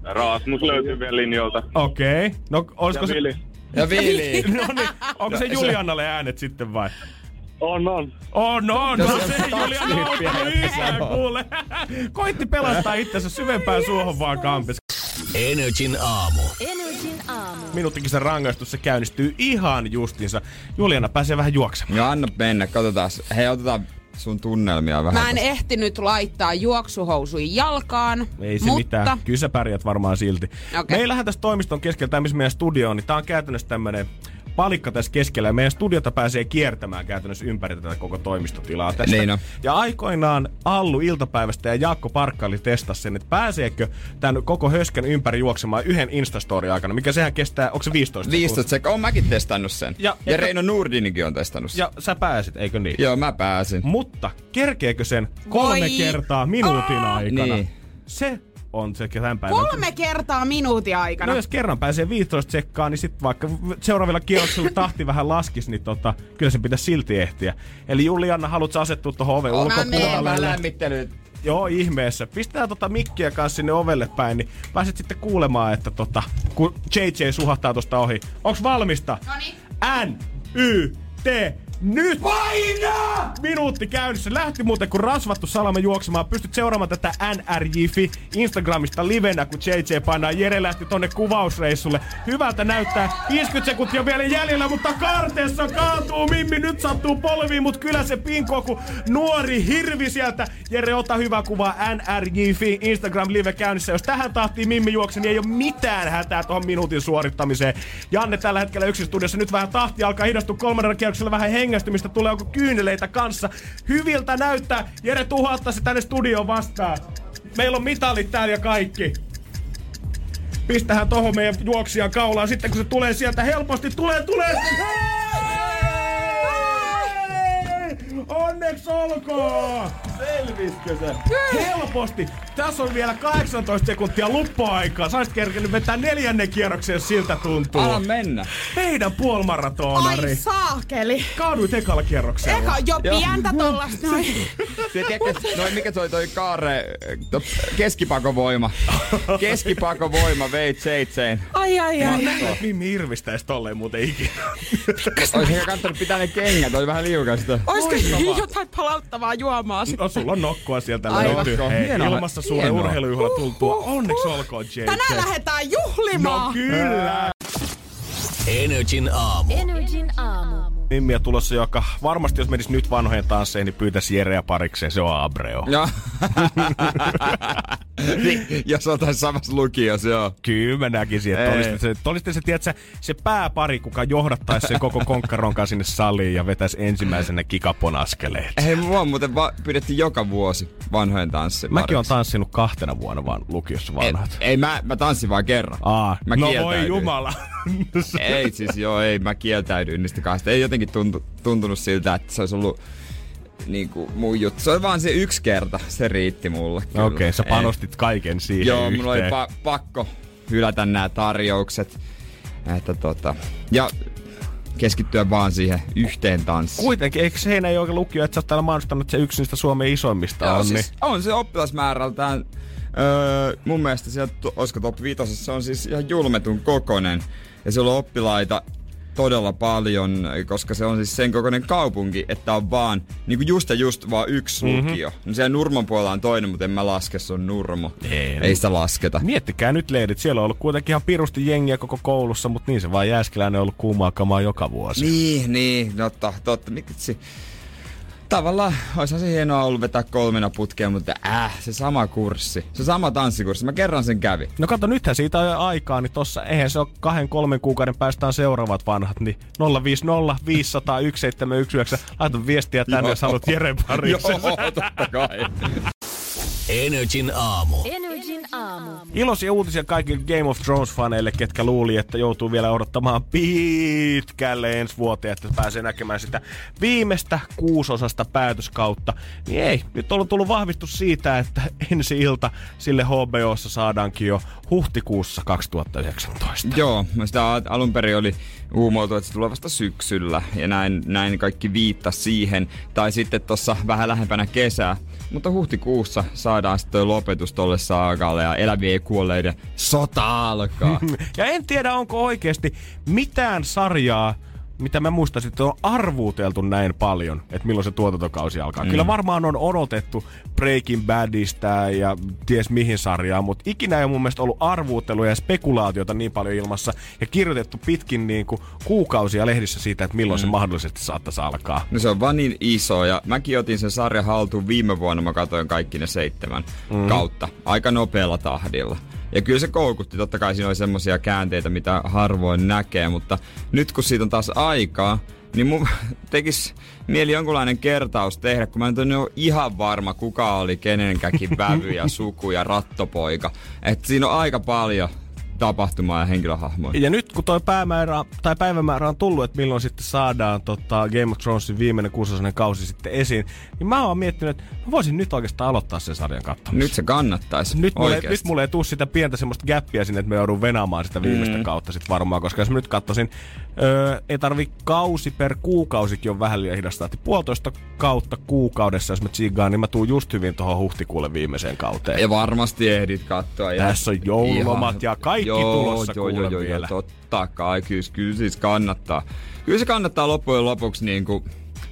Rasmus löytyy vielä linjoilta. Okei. Okay. No, olisiko Ja se... Vili. Ja Vili. No niin, onko se Juliannalle äänet sitten vai? On, on. Oh no, no Jos se ei Juliana auttanut yhtään, kuule. Koitti pelastaa itsensä syvempään suohon vaan kampis. Energin aamu. Energin aamu. Minuuttikin se rangaistus, se käynnistyy ihan justiinsa. Juliana pääsee vähän juoksemaan. No anna mennä, katsotaan. Hei, otetaan sun tunnelmia vähän. Mä en ehtinyt laittaa juoksuhousuja jalkaan, Ei se mutta mitään. Kyllä sä pärjät varmaan silti. Okei. Meillähän tässä toimiston keskellä, tää missä meidän studio on, niin tää on käytännössä tämmönen palikka tässä keskellä ja meidän studiota pääsee kiertämään käytännössä ympäri tätä koko toimistotilaa tästä. Niin on. Ja aikoinaan Allu iltapäivästä ja Jaakko Parkkaali testasi sen, että pääseekö tämän koko höskän ympäri juoksemaan yhden Instastory aikana, mikä sehän kestää, onko se 15 15 sekuntia. Oon mäkin testannut sen. Ja- Ja, ja- Reino Nurdinikin on testannut sen. Ja sä pääsit, eikö niin? Joo, mä pääsin. Mutta kerkeekö sen kolme Voi. kertaa minuutin aikana? Niin. Se on se tämän päivän kolme kertaa minuutin aikana. No jos kerran pääsee 15 sekkaan, niin sitten vaikka seuraavilla kierroksilla tahti vähän laskisi, niin tota, kyllä se pitäisi silti ehtiä. Eli Julianna, haluatko asettua tuohon oven ulkopuolelle? lämmittelyt. Joo, ihmeessä. Pistää tota mikkiä kanssa sinne ovelle päin, niin pääset sitten kuulemaan, että tota, kun JJ suhahtaa tosta ohi. Onks valmista? Noniin. N, Y, T, nyt! Paina! Minuutti käynnissä. Lähti muuten kun rasvattu salama juoksemaan. Pystyt seuraamaan tätä NRJFI Instagramista livenä, kun JJ painaa. Jere lähti tonne kuvausreissulle. Hyvältä näyttää. 50 sekuntia vielä jäljellä, mutta karteessa kaatuu Mimmi. Nyt sattuu polviin, mutta kyllä se pinkoo, kun nuori hirvi sieltä. Jere, ota hyvä kuva NRJFI Instagram live käynnissä. Jos tähän tahtiin Mimmi juokse, niin ei ole mitään hätää tuohon minuutin suorittamiseen. Janne tällä hetkellä yksin studiossa. Nyt vähän tahti alkaa hidastua kolmannella kierroksella vähän hengästymistä. Tulee onko kyyneleitä kanssa. Hyviltä näyttää. Jere tuhatta se tänne studioon vastaan. Meillä on mitalit täällä ja kaikki. Pistähän tohon meidän juoksijan kaulaan. Sitten kun se tulee sieltä helposti, tulee, tulee. Onneksi olkoon! Selviskö se? Helposti. Tässä on vielä 18 sekuntia luppuaikaa. Saisit kerkenyt vetää neljännen kierroksen, jos siltä tuntuu. Anna mennä. Meidän puolmaratonari. Ai saakeli. Kaaduit ekalla kierroksella. Eka jo pientä tollasta noin. Se, tiedätkö, noin, mikä toi toi kaare, to, keskipakovoima. Keskipakovoima veit seitseen. Ai ai ai. Näin, Mimmi irvistäis tolleen muuten ikinä. Olisi ehkä kantanut pitää ne kengät, oli vähän liukasta. Olisiko jotain palauttavaa juomaa sit? No sulla on nokkua sieltä Aivan. löytyy. Hei, Hienoa. ilmassa sulle urheilujuhla tultua. Onneksi olkoon, JJ. Tänään lähdetään juhlimaan. No kyllä. Energin aamu. Energin aamu. Mimmiä tulossa, joka varmasti jos menisi nyt vanhojen tansseihin, niin pyytäisi Jereä parikseen. Se on Abreo. Joo. niin, jos oltais samassa lukiossa, joo. Kyllä mä näkisin, että Ei. olisitte se, olisitte se, tiedätkö, se pääpari, kuka johdattaisi sen koko konkkaronkaan sinne saliin ja vetäisi ensimmäisenä kikapon askeleet. Hei, mua muuten va- pyydettiin joka vuosi vanhojen tanssin Mäkin on tanssinut kahtena vuonna vaan lukiossa Ei, vanhat. ei mä, mä tanssin vaan kerran. Aa, Mä no voi kieltäydyin. Jumala. Ei siis joo, ei mä kieltäydyin niistä kahdesta. Ei jotenkin tuntu, tuntunut siltä, että se olisi ollut niinku mun juttu. Se oli vaan se yksi kerta, se riitti mulle. Okei, okay, sä Ei. panostit kaiken siihen Joo, yhteen. mulla oli pa- pakko hylätä nämä tarjoukset. Että tota, ja keskittyä vaan siihen yhteen tanssiin. Kuitenkin, eikö se ei oikein lukio, että sä oot täällä mainostanut, että se yksi niistä Suomen isoimmista Joo, on, siis on se oppilasmäärältään. Öö, mun mielestä sieltä, olisiko top 5, se on siis ihan julmetun kokonen. Ja siellä on oppilaita todella paljon, koska se on siis sen kokoinen kaupunki, että on vaan niinku just ja just vaan yksi Mhm. mm-hmm. lukio. No siellä Nurmon puolella on toinen, mutta en mä laske, se on Nurmo. Ei, Ei sitä lasketa. Miettikää nyt leidit, siellä on ollut kuitenkin ihan pirusti jengiä koko koulussa, mutta niin se vaan Jääskeläinen on ollut kuumaa kamaa joka vuosi. Niin, niin, totta, totta. Miksi? Tavallaan olisihan se hienoa ollut vetää kolmena putkea, mutta äh, se sama kurssi, se sama tanssikurssi. Mä kerran sen kävin. No kato, nythän siitä on jo aikaa, niin tossa eihän se ole kahden, kolmen kuukauden päästä on seuraavat vanhat, niin 050 500 1719. Laita viestiä tänne, jos haluat Jeren parissa. Joo, totta kai. Energin aamu. Energin aamu. Iloisia uutisia kaikille Game of Thrones-faneille, ketkä luuli, että joutuu vielä odottamaan pitkälle ensi vuoteen, että pääsee näkemään sitä viimeistä kuusosasta päätöskautta. Niin ei, nyt on tullut vahvistus siitä, että ensi ilta sille HBOssa saadaankin jo huhtikuussa 2019. Joo, mä sitä alun perin oli uumoitu, että se tulee vasta syksyllä ja näin, näin kaikki viittasi siihen. Tai sitten tuossa vähän lähempänä kesää. Mutta huhtikuussa saadaan sitten lopetus tolle saakalle ja elävien kuolleiden sota alkaa. Ja en tiedä, onko oikeasti mitään sarjaa, mitä mä muistaisin, että on arvuuteltu näin paljon, että milloin se tuotantokausi alkaa. Mm. Kyllä varmaan on odotettu Breaking Badista ja ties mihin sarjaan, mutta ikinä ei ole mun mielestä ollut arvuuteluja ja spekulaatiota niin paljon ilmassa ja kirjoitettu pitkin niin kuin kuukausia lehdissä siitä, että milloin mm. se mahdollisesti saattaisi alkaa. No se on vaan niin iso ja mäkin otin sen sarjan haltuun viime vuonna, mä katsoin kaikki ne seitsemän mm. kautta. Aika nopealla tahdilla. Ja kyllä se koukutti, totta kai siinä oli semmosia käänteitä, mitä harvoin näkee, mutta nyt kun siitä on taas aikaa, niin mun tekis mieli jonkunlainen kertaus tehdä, kun mä en ole ihan varma, kuka oli kenenkäkin vävy ja suku ja rattopoika. Et siinä on aika paljon tapahtumaa ja henkilöhahmoja. Ja nyt kun toi päämäärä, tai päivämäärä on tullut, että milloin sitten saadaan tota, Game of Thronesin viimeinen kuusosainen kausi sitten esiin, niin mä oon miettinyt, että mä voisin nyt oikeastaan aloittaa sen sarjan katsomisen. Nyt se kannattaisi. Nyt mulle, nyt mulle ei tuu sitä pientä semmoista gappia sinne, että me joudun venaamaan sitä viimeistä mm. kautta sit varmaan, koska jos mä nyt katsoisin, öö, ei tarvi kausi per kuukausikin on vähän liian hidasta. Että puolitoista kautta kuukaudessa, jos mä tsigaan, niin mä tuun just hyvin tuohon huhtikuulle viimeiseen kauteen. Ja varmasti ehdit katsoa. Ja Tässä on joululomat ja kaikki tulossa joo, joo, joo, vielä. joo, totta kai, kyllä, kyllä siis kannattaa. Kyllä se kannattaa loppujen lopuksi niin kuin,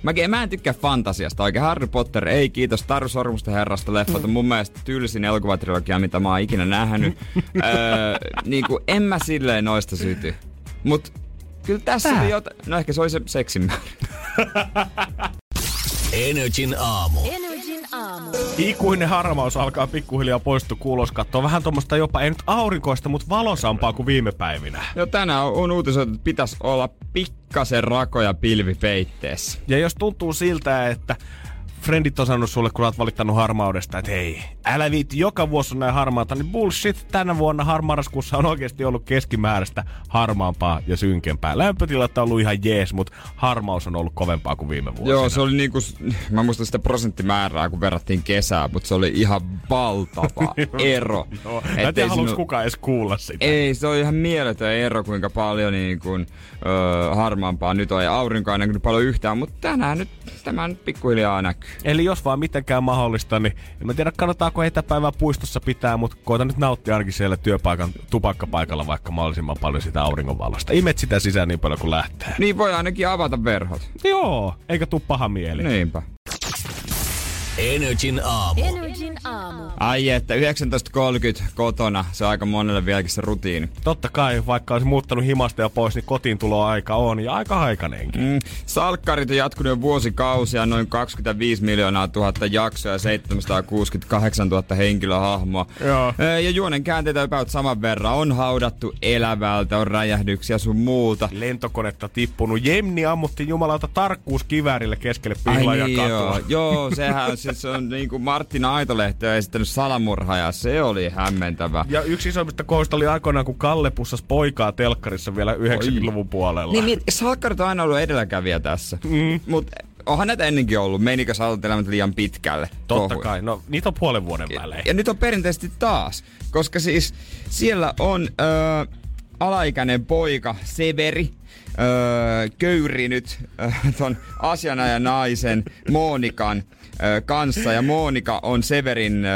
Mäkin, mä en tykkää fantasiasta oikein. Harry Potter, ei kiitos. Taru Sormusten herrasta leffat on mun mielestä tylsin elokuvatrilogia, mitä mä oon ikinä nähnyt. öö, niin kuin, en mä silleen noista syty. Mut kyllä tässä Tää. oli jotain. No ehkä se oli se seksin. Energin aamu. Energin aamu. Ikuinen harmaus alkaa pikkuhiljaa poistua kuulos. Katsoo vähän tuommoista jopa, ei nyt aurinkoista, mutta valosampaa kuin viime päivinä. Jo tänään on uutisoitu, että pitäisi olla pikkasen rakoja pilvipeitteessä. Ja jos tuntuu siltä, että friendit on sanonut sulle, kun olet valittanut harmaudesta, että hei, älä viitti, joka vuosi on näin harmaata, niin bullshit, tänä vuonna harmaraskuussa on oikeasti ollut keskimääräistä harmaampaa ja synkempää. Lämpötilat on ollut ihan jees, mutta harmaus on ollut kovempaa kuin viime vuosina. Joo, se oli niinku, mä muistan sitä prosenttimäärää, kun verrattiin kesää, mutta se oli ihan valtava ero. Joo, mä en tiedä, sinu- kukaan edes kuulla sitä. Ei, se on ihan mieletön ero, kuinka paljon niin kuin, öö, harmaampaa nyt on. Ja aurinko ei näkynyt paljon yhtään, mutta tänään nyt, tämä nyt pikkuhiljaa näkyy. Eli jos vaan mitenkään mahdollista, niin en mä tiedä kannattaako etäpäivää puistossa pitää, mutta koita nyt nauttia ainakin siellä työpaikan tupakkapaikalla vaikka mahdollisimman paljon sitä auringonvalosta. Imet sitä sisään niin paljon kuin lähtee. Niin voi ainakin avata verhot. Joo, eikä tuu paha mieli. Niinpä. Energin aamu. Energin aamu. Ai että 19.30 kotona, se on aika monelle vieläkin se rutiini. Totta kai, vaikka olisi muuttanut himasta ja pois, niin kotiin aika on ja aika aikainenkin. Mm, salkkarit on jatkunut jo vuosikausia, noin 25 miljoonaa tuhatta jaksoa ja 768 000 henkilöhahmoa. Joo. Ja juonen käänteitä about saman verran. On haudattu elävältä, on räjähdyksiä sun muuta. Lentokonetta tippunut. Jemni ammutti jumalauta tarkkuuskiväärille keskelle pihlaa ja niin, katua. joo. joo, sehän on, siis se on niin kuin Martina Aitolehti on esittänyt salamurhaa ja se oli hämmentävä. Ja yksi isoimmista kohoista oli aikoinaan, kun Kalle pussasi poikaa telkkarissa vielä 90-luvun puolella. Niin, niin salkkarit on aina ollut edelläkävijä tässä. Mm. Mutta onhan näitä ennenkin ollut. Menikö salttelemat liian pitkälle? Totta Kohuja. kai. No, niitä on puolen vuoden välein. Ja nyt on perinteisesti taas, koska siis siellä on ö, alaikäinen poika Severi, ö, köyrinyt ö, ton asianajan naisen Monikan kanssa. Ja Monika on Severin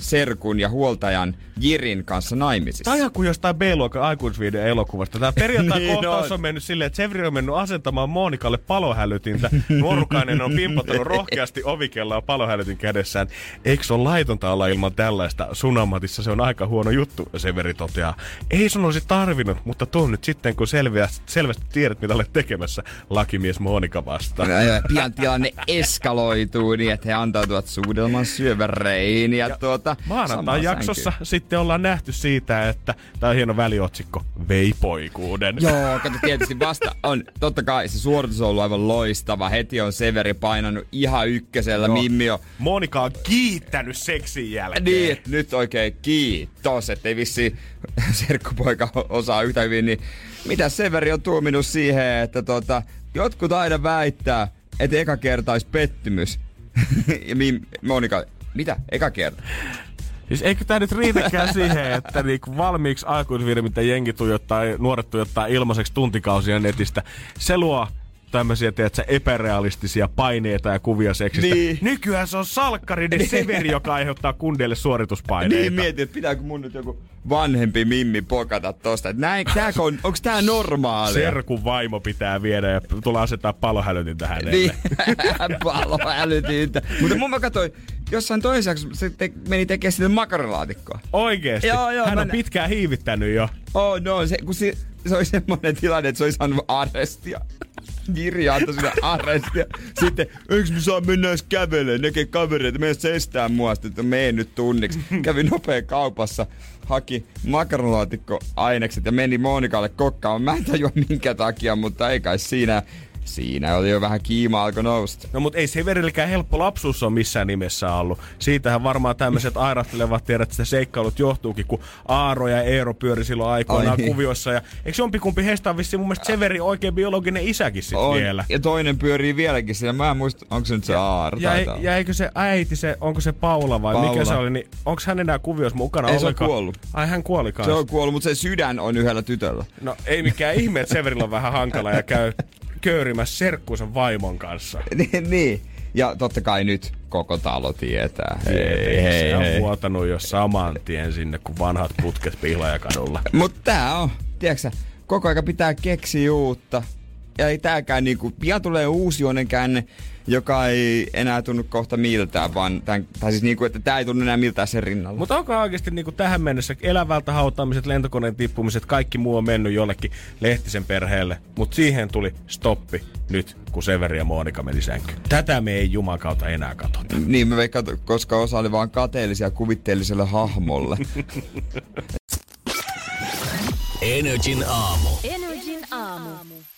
serkun ja huoltajan Jirin kanssa naimisissa. Tämä on ihan kuin jostain B-luokan aikuisviiden elokuvasta. Tämä perjantai Niin kohtaus on. on mennyt silleen, että Severi on mennyt asentamaan Monikalle palohälytintä. Nuorukainen on pimpottanut rohkeasti ovikelloa palohälytin kädessään. Eikö se ole laitonta olla ilman tällaista sunamatissa? Se on aika huono juttu, Severi toteaa. Ei sun olisi tarvinnut, mutta tuo nyt sitten, kun selviää selvästi tiedät, mitä olet tekemässä lakimies Monika vastaan. Ja- ja Pian tilanne eskaloituu niin, että he antautuvat suudelman syöväreihin ja, ja tuota... Maanantai jaksossa sänkyyn. Sitten ollaan nähty siitä, että tämä on hieno väliotsikko, veipoikuuden. Joo, kato tietysti vasta on, totta kai se suoritus on ollut aivan loistava. Heti on Severi painanut ihan ykkösellä, Mimmi on Monika on kiittänyt seksin jälkeen. Niin, nyt oikein kiitos, ettei vissi serkkupoika osaa yhtä hyvin, niin mitä Severi on tuominut siihen, että tota, jotkut aina väittää, että eka kerta olisi pettymys. ja Mim, Monika, mitä? Eka kerta? Siis eikö tää nyt riitäkään siihen, että niinku valmiiksi aikuisvirhe, mitä jengi tuijottaa, nuoret tuijottaa ilmaiseksi tuntikausia netistä, se luo tämmöisiä, tiedätkö, epärealistisia paineita ja kuvia seksistä. Niin. Nykyään se on salkkarinen severi, joka aiheuttaa kundeille suorituspaineita. Niin mietin, että pitääkö mun nyt joku vanhempi Mimmi pokata tosta. Et Näin, tääkö on, onks tää normaalia? Serkun vaimo pitää viedä ja tulla asettaa palohälytintä hänelle. Niin, palo älytintä. Mutta mun mä katsoin, jossain jaksossa se te, meni tekemään sitä makaronilaatikkoa. Oikeesti? Joo, joo, Hän mä on nä- pitkään hiivittänyt jo. Oh no, se, kun se, se oli semmoinen tilanne, että se oli saanut arrestia. Kirja antoi sinne arrestia. Sitten, eikö me saa mennä edes kävelemään, näkee kavereita, se estää mua, sitten, että mene nyt tunniksi. Kävi nopea kaupassa, haki makaronilaatikko ainekset ja meni Monikalle kokkaamaan. Mä en tajua minkä takia, mutta ei kai siinä. Siinä oli jo vähän kiima alkoi nousta. No mut ei Severilläkään helppo lapsuus on missään nimessä ollut. Siitähän varmaan tämmöiset airahtelevat tiedät, että seikkailut johtuukin, kun Aaro ja Eero pyöri silloin aikoinaan Ai niin. kuvioissa. Ja eikö jompikumpi heistä on vissiin mun mielestä Severi oikein biologinen isäkin sit On, vielä? ja toinen pyörii vieläkin siellä. Mä en muista, onko se nyt se Aaro? Ja, taitaa olla. ja eikö se äiti, se, onko se Paula vai Paula. mikä se oli, niin onko hän enää kuvioissa mukana Ei, se on kuollut. Ai hän kuoli kanssa. Se on kuollut, mutta se sydän on yhdellä tytöllä. No ei mikään ihme, että Severillä on vähän hankala ja käy köyrimässä serkkuunsa vaimon kanssa. niin, niin. Ja totta kai nyt koko talo tietää. Hei, Ei, hei, se on hei. vuotanut jo saman tien sinne, kun vanhat putket Pihlajakadulla. Mutta tää on, tiedätkö koko aika pitää keksiä uutta. Ja ei tääkään niinku, pian tulee uusi käänne, joka ei enää tunnu kohta miltään, vaan tämän, tai siis niinku, että tää ei tunnu enää miltään sen rinnalla. Mutta onko oikeasti niinku tähän mennessä elävältä hautaamiset, lentokoneen tippumiset, kaikki muu on mennyt jollekin Lehtisen perheelle, mutta siihen tuli stoppi nyt, kun Severi ja Monika meni sänkyyn. Tätä me ei juman kautta enää katsota. Niin mä veikkaan, koska osa oli vaan kateellisia kuvitteelliselle hahmolle. Energin aamu. Aamu.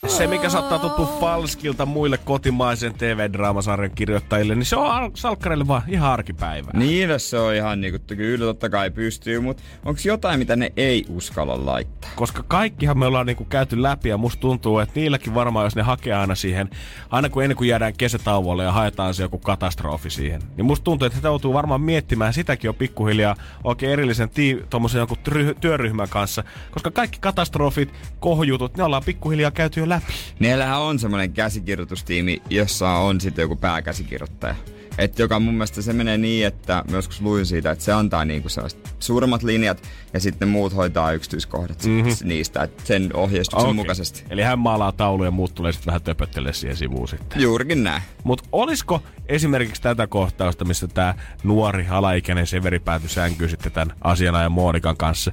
Se, mikä saattaa tuttua falskilta muille kotimaisen TV-draamasarjan kirjoittajille, niin se on al- salkkareille vaan ihan arkipäivää. niin, se on ihan niinku, kyllä totta kai pystyy, mutta onko jotain, mitä ne ei uskalla laittaa? koska kaikkihan me ollaan niinku käyty läpi ja musta tuntuu, että niilläkin varmaan, jos ne hakee aina siihen, aina kun ennen kuin jäädään kesätauolle ja haetaan se joku katastrofi siihen, niin musta tuntuu, että he joutuu varmaan miettimään sitäkin jo pikkuhiljaa oikein erillisen tii, tommosen jonkun try, työryhmän kanssa, koska kaikki katastrofit, kohjutut, ne ollaan pikkuhiljaa käyty jo läpi. Niillähän on semmoinen käsikirjoitustiimi, jossa on sitten joku pääkäsikirjoittaja. Et joka mun mielestä se menee niin, että mä joskus luin siitä, että se antaa niinku sellaiset suuremmat linjat ja sitten muut hoitaa yksityiskohdat mm-hmm. niistä, että sen ohjeistuksen Okei. mukaisesti. Eli hän maalaa tauluja ja muut tulee sitten vähän töpöttelee siihen sivuun sitten. Juurikin näin. Mutta olisiko esimerkiksi tätä kohtausta, missä tämä nuori alaikäinen Severi päätyi sänkyyn sitten tämän asianajan Monikan kanssa,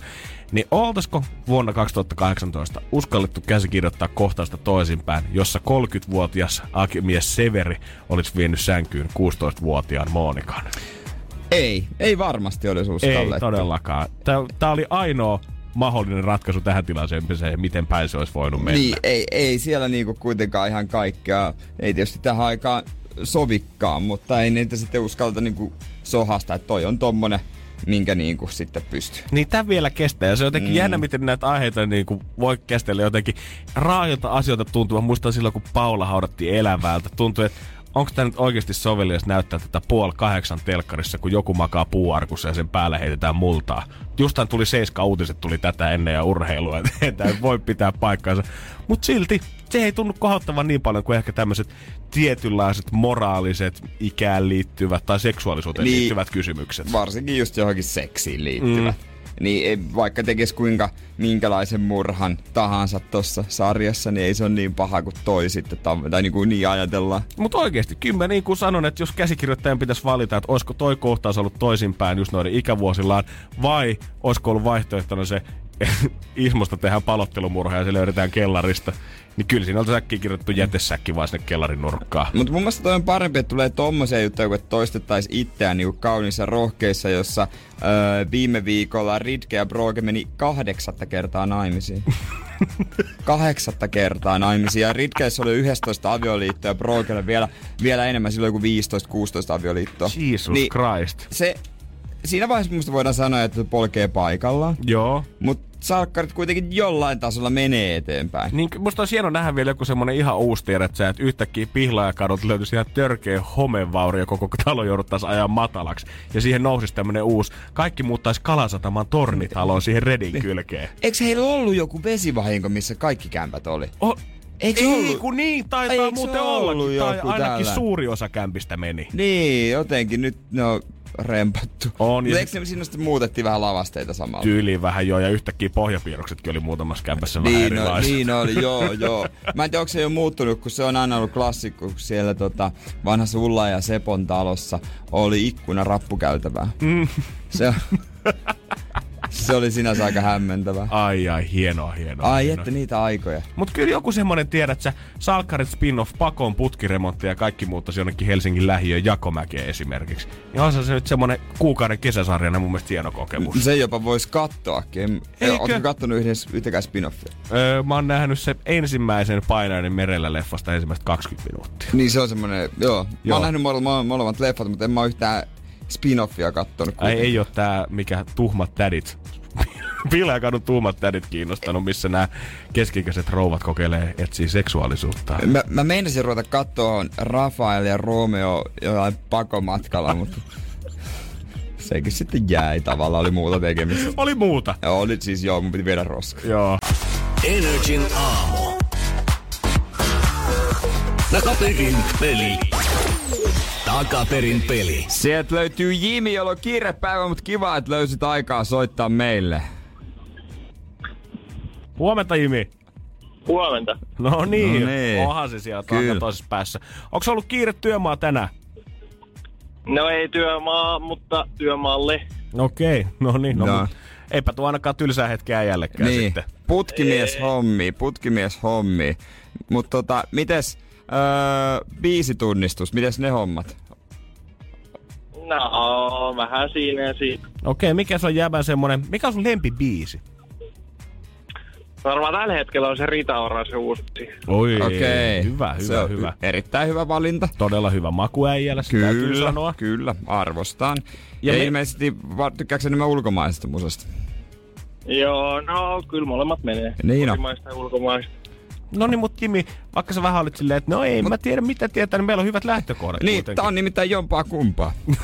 niin oltaisiko vuonna 2018 uskallettu käsikirjoittaa kohtausta toisinpäin, jossa 30-vuotias mies Severi olisi vienyt sänkyyn 16-vuotiaan Monikan? Ei, ei varmasti olisi Ei uskallettu. todellakaan. Tämä oli ainoa mahdollinen ratkaisu tähän tilanteeseen, miten päin se olisi voinut mennä. Niin, ei, ei siellä niinku kuitenkaan ihan kaikkea, ei tietysti tähän aikaan sovikkaan, mutta ei niitä sitten uskalta niinku sohasta, että toi on tommonen, minkä niinku sitten pystyy. Niin tämä vielä kestää. Ja se on jotenkin mm. jännä, miten näitä aiheita niin kuin voi käsitellä jotenkin raajilta asioita tuntuu. Mä muistan silloin, kun Paula haudattiin elävältä. Tuntui, että onko tämä nyt oikeasti sovelias näyttää tätä puoli kahdeksan telkkarissa, kun joku makaa puuarkussa ja sen päälle heitetään multaa. Justain tuli Seiska uutiset tuli tätä ennen ja urheilua, että ei voi pitää paikkaansa. Mutta silti se ei tunnu kohottavan niin paljon kuin ehkä tämmöiset tietynlaiset moraaliset ikään liittyvät tai seksuaalisuuteen Niin. liittyvät kysymykset. Varsinkin just johonkin seksiin liittyvät. Mm. Niin ei, vaikka tekis kuinka minkälaisen murhan tahansa tuossa sarjassa, niin ei se ole niin paha kuin toi sitten, tai, tai niin kuin niin ajatellaan. Mutta oikeasti, kyllä mä niin kuin sanon, että jos käsikirjoittajan pitäisi valita, että olisiko toi kohtaus ollut toisinpäin just noiden ikävuosillaan, vai olisiko ollut vaihtoehtona se Ismosta tehdään palottelumurha ja se löydetään kellarista, niin kyllä siinä on säkkiin kirjoittu jätesäkki vaan sinne kellarin nurkkaan. Mutta mun mielestä toi on parempi, että tulee tommosia juttuja, kun toistettaisiin itseään niin kauniissa rohkeissa, jossa öö, viime viikolla Ridke ja Broge meni kahdeksatta kertaa naimisiin. Kahdeksatta kertaa naimisiin. Ja Ridkeessä oli 11 avioliittoa ja Brogelle vielä, vielä enemmän, silloin kuin 15-16 avioliittoa. Jesus Niin- Christ. Se, siinä vaiheessa musta voidaan sanoa, että se polkee paikallaan. Joo. Mutta salkkarit kuitenkin jollain tasolla menee eteenpäin. Niin musta olisi hieno nähdä vielä joku semmonen ihan uusi tiedä, että, yhtäkkiä pihlaajakadut löytyisi ihan törkeä homevaurio, koko talo jouduttaisiin ajaa matalaksi. Ja siihen nousisi tämmönen uusi, kaikki muuttaisi Kalasataman tornitaloon siihen redin kylkeen. Eikö heillä ollut joku vesivahinko, missä kaikki kämpät oli? Oh, Eikö ei, ollut? kun niin, taitaa Eikö muuten ollut ollakin. Tai ainakin tällainen? suuri osa kämpistä meni. Niin, jotenkin nyt ne on rempattu. On, ja Mutta eikö siinä sitten muutettiin vähän lavasteita samalla? Tyyliin vähän joo, ja yhtäkkiä pohjapiirroksetkin oli muutamassa kämpässä vähän Niin, no, erilaiset. niin oli, joo, joo. Mä en tiedä, onko se jo muuttunut, kun se on aina ollut klassikko, kun siellä tota, vanhassa Ulla ja Sepon talossa oli ikkuna rappukäytävää. Mm. Se, se oli sinänsä aika hämmentävää. Ai ai, hienoa, hienoa. Ai hienoa. että niitä aikoja. Mut kyllä joku semmonen tiedät sä, Salkkarit spin-off, Pakon putkiremontti ja kaikki muuttaisi jonnekin Helsingin lähiön Jakomäkeen esimerkiksi. Ja on se nyt semmonen kuukauden kesäsarjana mun mielestä hieno kokemus. Se jopa voisi kattoakin. Oletko kattonut yhdessä, yhtäkään spin-offia? Öö, mä oon nähnyt se ensimmäisen Painainen merellä leffasta ensimmäistä 20 minuuttia. Niin se on semmonen, joo. Mä Joo. oon nähnyt molemmat, molemmat leffat, mutta en mä yhtään spin-offia kattonut. Ai ei oo tää mikä tuhmat tädit. Pihlajakadun tuhmat tädit kiinnostanut, missä nämä keskikäiset rouvat kokeilee etsii seksuaalisuutta. Mä, mä meinasin ruveta katsoa Rafael ja Romeo jollain pakomatkalla, mutta sekin sitten jäi tavallaan, oli muuta tekemistä. Oli muuta. Ja oli siis joo, mun piti viedä roska. Joo. Energin aamu. Takaperin peli. Takaperin peli. Sieltä löytyy Jimi, jolla on kiirepäivä, mutta kiva, että löysit aikaa soittaa meille. Huomenta Jimi. Huomenta. No niin, No niin. onhan se siellä Kyllä. toisessa päässä. Onko ollut kiire työmaa tänään? No ei työmaa, mutta työmaalle. Okei, no niin. No, No. Eipä tuo ainakaan tylsää hetkeä jällekään Niin, sitten. putkimies hommi, putkimies hommi. Mutta tota, mites öö, biisitunnistus, mites ne hommat? No, vähän siinä ja siinä. Okei, mikä se on jäbän semmonen, mikä on sun lempibiisi? Varmaan tällä hetkellä on se Rita Ora se uusi. Oi, Okei. hyvä, Se hyvä, on hyvä. Erittäin hyvä valinta. Todella hyvä makuäijällä, sitä täytyy Kyllä, sanoa. kyllä, arvostan. Ja, Ja me- ilmeisesti tykkääksä enemmän ulkomaisesta musasta? Joo, no kyllä molemmat menee. Niin on. Kotimaista ja ulkomaista. No niin, mutta Jimmy, vaikka sä vähän olit silleen, että no ei, Mut... mä tiedä mitä tietää, niin meillä on hyvät lähtökohdat Niin, kuitenkin. tää on nimittäin jompaa kumpaa. 50-60.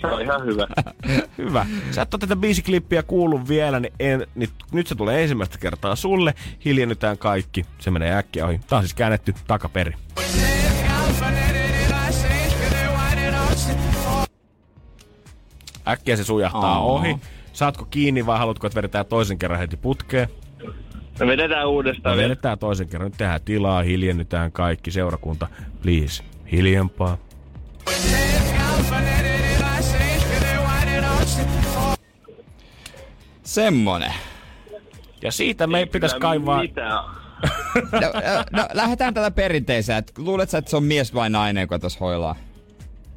se on ihan hyvä. Hyvä. Sä et ole tätä biisiklippiä kuullut vielä, niin, en, niin nyt se tulee ensimmäistä kertaa sulle. Hiljennytään kaikki. Se menee äkkiä ohi. Tää on siis käännetty takaperi. Äkkiä se sujahtaa Aa. ohi. Saatko kiinni vai haluatko, että vedetään toisen kerran heti putkeen? Me vedetään uudestaan No vielä. vedetään toisen kerran. Nyt tehdään tilaa, hiljennytään kaikki. Seurakunta, please, hiljempaa. Semmonen. Ja siitä me ei pitäisi kaivaa... Mitään. No, no, no lähdetään tällä perinteisellä. Et Luulet sä, että se on mies vai nainen, joka tuossa hoilaa?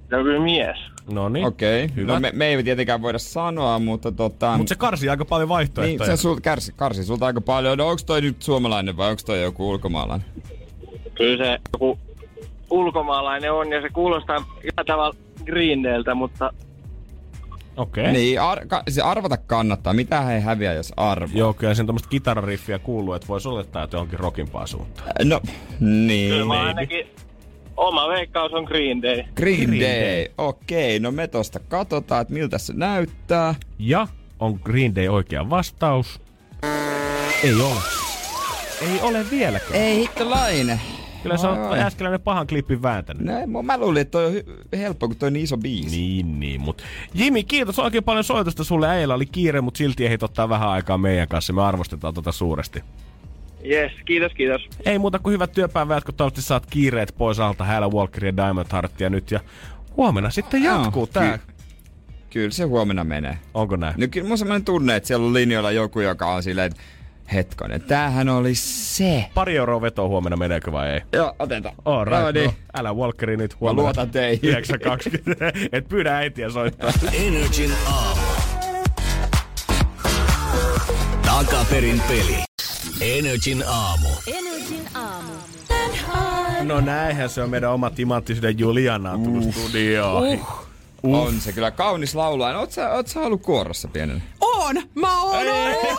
Se on kyllä mies. No niin. Okei. Okay. Hyvä. No, me, me, ei tietenkään voida sanoa, mutta tota... Mutta se karsii aika paljon niin, vaihtoehtoja. se sul, kärsi, karsi sulta aika paljon. No onks toi nyt suomalainen vai onks toi joku ulkomaalainen? Kyllä se joku ulkomaalainen on ja se kuulostaa jollain tavalla Green Dayltä, mutta Okei. Okay. Niin, ar- ka- se arvata kannattaa. Mitä he häviää, jos arvaa? Joo, kyllä sen tämmöistä kitarariffiä kuuluu, että voisi olettaa, että johonkin rockimpaan suuntaan. No, niin. kyllä mä ainakin oma veikkaus on Green Day. Green, Green Day. Day. Okei, no me tosta katsotaan, että miltä se näyttää. Ja on Green Day oikea vastaus? Ei ole. Ei ole vieläkään. Ei hittolainen. Kyllä se on äskeläinen pahan klippin vääntänyt. Näin, mä- mä luulin, että toi on helppo, kun toi on niin iso biisi. Niin, niin, mut Jimi, kiitos oikein paljon soitosta sulle. Äijällä oli kiire, mutta silti ehdit ottaa vähän aikaa meidän kanssa. Me arvostetaan tota suuresti. Yes, kiitos, kiitos. Ei muuta kuin hyvät työpäivät, kun toivottavasti saat kiireet pois alta Häällä Walkeria ja Diamond Heartia nyt. Ja huomenna sitten jatkuu tää. ky- Kyllä se huomenna menee. Onko näin? No kyllä mun on semmoinen tunne, että siellä on linjoilla joku, joka on silleen, että hetkonen, tämähän oli se. Pari euroa vetoa huomenna meneekö vai ei? Joo, otetaan. All right, No niin. no, älä Walkeri nyt huomenna. luotan teihin. 9.20. Et pyydä äitiä soittaa. Energin aamu. Takaperin peli. Energin aamu. Energin aamu. No näinhän se on meidän oma timanttisyyden Juliana tullut studioon. Uh. On se kyllä kaunis laulaja. Oot sä, oot sä ollut kuorossa pienenä? On! Mä oon ollut!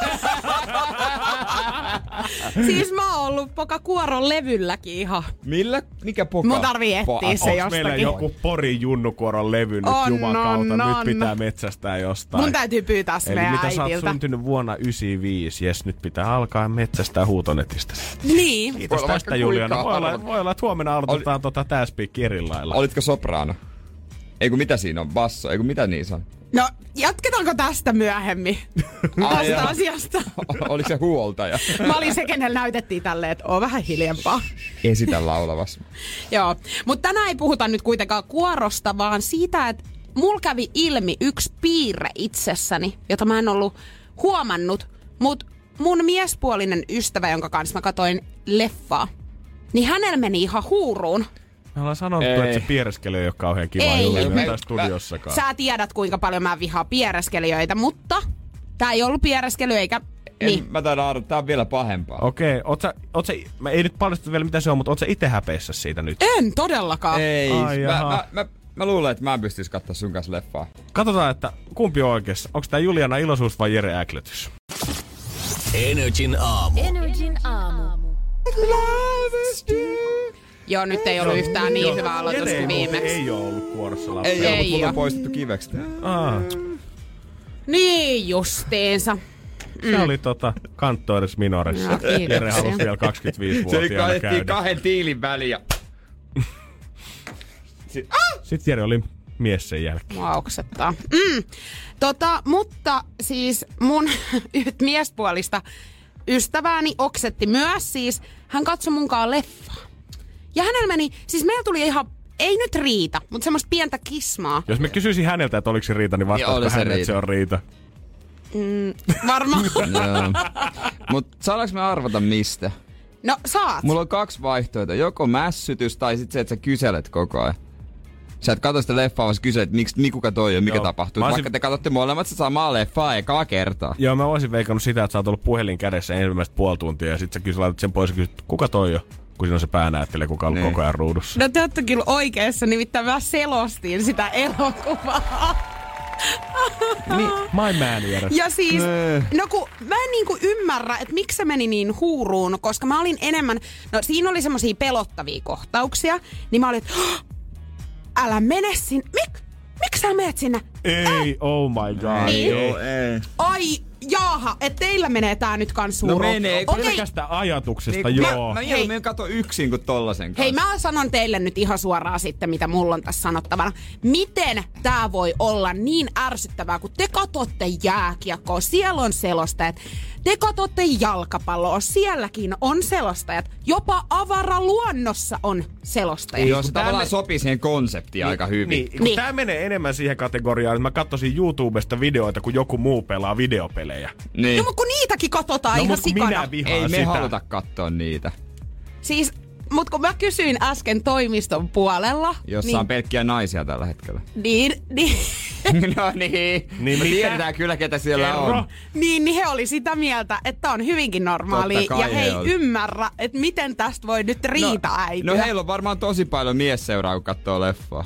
siis mä oon ollut poka kuoron levylläkin ihan. Millä? Mikä poka? Mun tarvii etsiä Po- se Onks meillä jostakin. joku Pori Junnukuoron levy nyt On, jumakauta? on, Nyt on. pitää metsästää jostain. Mun täytyy pyytää se Eli meidän mitä sä oot äidiltä. syntynyt vuonna 95, jes nyt pitää alkaa metsästää huutonetistä. Niin. Kiitos olla tästä Juliana. Voi olla, voi olla, että huomenna aloitetaan tota täyspiikki eri lailla. Olitko sopraano? Eiku mitä siinä on? Basso? Eiku mitä niin se on? No, jatketaanko tästä myöhemmin? Ai Tästä asiasta. Oliko se huoltaja? Mä olin se, kenellä näytettiin tälleen, että oo vähän hiljempaa. Esitä laulavas. Joo, mutta tänään ei puhuta nyt kuitenkaan kuorosta, vaan siitä, että mulla kävi ilmi yksi piirre itsessäni, jota mä en ollut huomannut, mutta mun miespuolinen ystävä, jonka kanssa mä katoin leffaa, niin hänellä meni ihan huuruun. Me ollaan sanottu, Ei. että se piereskely ei ole kauhean kiva Ei. Tässä studiossakaan. Sä tiedät, kuinka paljon mä vihaan piereskelijöitä, mutta tää ei ollut piereskely eikä... En, Niin. Mä taidan arvata, tää on vielä pahempaa. Okei, oot sä, oot sä, mä ei nyt paljasta vielä mitä se on, mutta oot sä itse häpeissä siitä nyt? En todellakaan. Ei, Ai mä, jaha. mä, mä, mä, luulen, että mä en pystyis katsoa sun kanssa leffaa. Katsotaan, että kumpi on oikeassa. Onko tää Juliana iloisuus vai Jere Äkletys? Energin aamu. Energin aamu. Joo, nyt ei ollut yhtään niin hyvä aloitus kuin viimeksi. ei ole ollut kuorossa lapsi. Ei, Ei on poistettu kiveksi. Ah, Niin justiinsa. se oli tota Kanttoris Minorissa. Kiitoksia. Jere halusi vielä Se 25-vuotiaana kaivettiin käydä. kahden tiilin väliin ja... Sitten Jere oli mies sen jälkeen. Mua oksettaa. Mm. Tota, mutta siis mun miespuolista ystävääni oksetti myös siis. Hän katsoi munkaan leffaa. Ja hänellä meni, siis meillä tuli ihan, ei nyt riita, mutta semmoista pientä kismaa. Jos me kysyisin häneltä, että oliko se Riita, niin Joo, vastaatko hän, että se on Riita. Varmaan. Joo. Mut saadaanko me arvata mistä? No saat. Mulla on kaksi vaihtoehtoa. Joko mässytys tai sitten se, että sä kyselet koko ajan. Sä et katso sitä leffaa, vaan sä kyselet, miksi, niin kuka toi on, mikä Joo. tapahtuu. Mä Vaikka olisin- te katsotte molemmat sitä samaa leffaa ekaa kertaa. Joo, mä olisin veikannut sitä, että sä oot ollut puhelin kädessä ensimmäistä puoli tuntia ja sit sä kysyt, sen pois ja kysyt, kuka toi on? Kun siinä on se päänäyttelijä, kuka on Niin. koko ajan ruudussa. No te ootte kyllä oikeassa, nimittäin mä selostin sitä elokuvaa. My man, Jere. Ja siis, Nee. no kun mä en niinku ymmärrä, että miksi se meni niin huuruun, koska mä olin enemmän, no siinä oli semmosia pelottavia kohtauksia, niin mä olin, että "Hah, älä mene sinne, Mik, miksi sä menet sinne? Ei, oh my god. Niin. Joo, ei. Ai, jaaha, että teillä menee tää nyt kans No huuruun. menee. Okei, Pelkästä ajatuksesta, Niin, joo. Mä, mä Hei. mieluummin kato yksin kuin tollasen kanssa. Hei, mä sanon teille nyt ihan suoraan sitten, mitä mulla on tässä sanottavana. Miten tää voi olla niin ärsyttävää, kun te katotte jääkiekkoa, siellä on selostajat. Te katotte jalkapalloa, sielläkin on selostajat. Jopa avaraluonnossa on selostajat. Joo, se tavallaan me- sopii siihen konseptiin aika hyvin. Niin, Niin. tää menee enemmän siihen kategoriaan, että mä katsoisin YouTubesta videoita, kun joku muu pelaa videopelejä. Niin. No, mutta kun niitäkin katsotaan No, ihan sikana. minä vihaan Ei me sitä. haluta katsoa niitä, Siis, mut kun mä kysyin äsken toimiston puolella, jossa niin, on pelkkiä naisia tällä hetkellä. niin, niin, no niin. Niin Me mitä? tiedetään kyllä, ketä siellä Kerro. on. niin, niin he oli sitä mieltä, että on hyvinkin normaali. Ja he ei he oli. ymmärrä, että miten tästä voi nyt riita no, äityä. no heillä on varmaan tosi paljon miesseuraa, kun katsoo leffaa.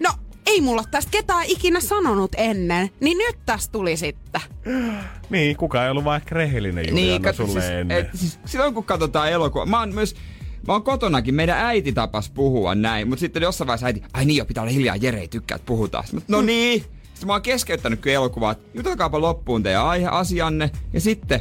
No, ei mulla ole tästä ketään ikinä sanonut ennen. Niin nyt tästä tuli sitten. Niin, kuka ei ollut ehkä rehellinen Juliana kato, sulle siis, ennen. et, siis, silloin kun katsotaan elokuvaa, mä oon myös Mä oon kotonakin, meidän äiti tapas puhua näin, mutta sitten jossain vaiheessa äiti, ai niin jo, pitää olla hiljaa, Jere ei tykkää, että puhutaan. Sitten, no niin. Sitten mä oon keskeyttänyt kyllä elokuvaa, jutelkaapa loppuun teidän aihe, asianne, ja sitten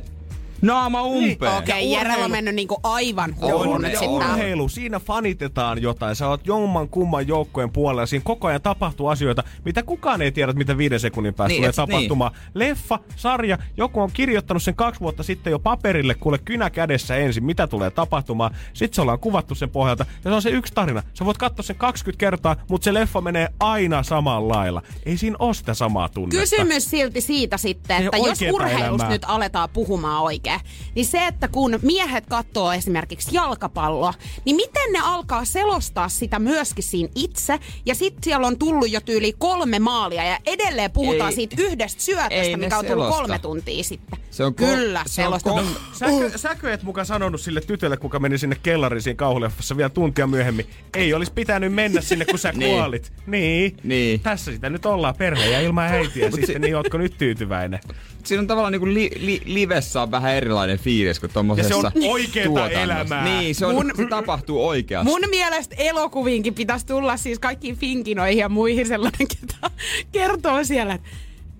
naama umpeen. Okei, Ja Jerellä on mennyt niinku aivan On, hullu nyt ja sitten. urheilu, siinä fanitetaan jotain. Sä oot jomman kumman joukkojen puolella. Siinä koko ajan tapahtuu asioita, mitä kukaan ei tiedä, mitä viiden sekunnin päästä Niin, tulee et- tapahtumaan. Leffa, sarja, joku on kirjoittanut sen kaksi vuotta sitten jo paperille, kuule kynä kädessä ensin, mitä tulee tapahtumaan. Sitten se ollaan kuvattu sen pohjalta. Ja se on se yksi tarina. Sä voit katsoa sen 20 kertaa, mutta se leffa menee aina samalla lailla. Ei siinä ole sitä samaa tunnetta. Kysymys silti siitä sitten, että jos urheilusta elämää. nyt aletaan puhumaan oikein, niin se, että kun miehet katsoo esimerkiksi jalkapalloa, niin miten ne alkaa selostaa sitä myöskin siinä itse, ja sitten siellä on tullut jo tyyli kolme maalia, ja edelleen puhutaan Ei. siitä yhdestä syötöstä, mikä on tullut selosta. kolme tuntia sitten. Se on ko- Kyllä, se on selosta. ko- Säkö, säkö et muka sanonut sille tytölle, kuka meni sinne kellariin siinä kauhuleffassa vielä tuntia myöhemmin. Ei olisi pitänyt mennä sinne, kun sä Niin. kuolit. Niin. Niin. Tässä sitä nyt ollaan perhe ja ilman äitiä sitten, si- niin ootko nyt tyytyväinen? Siinä on tavallaan niinku li, li, livessä on vähän erilainen fiilis kuin Ja tommosessa se on oikeeta elämää. Niin, se, on, Mun- se tapahtuu oikeasti. Mun mielestä elokuviinkin pitäisi tulla siis kaikkiin finkinoihin ja muihin sellainen, ketä kertoo siellä, että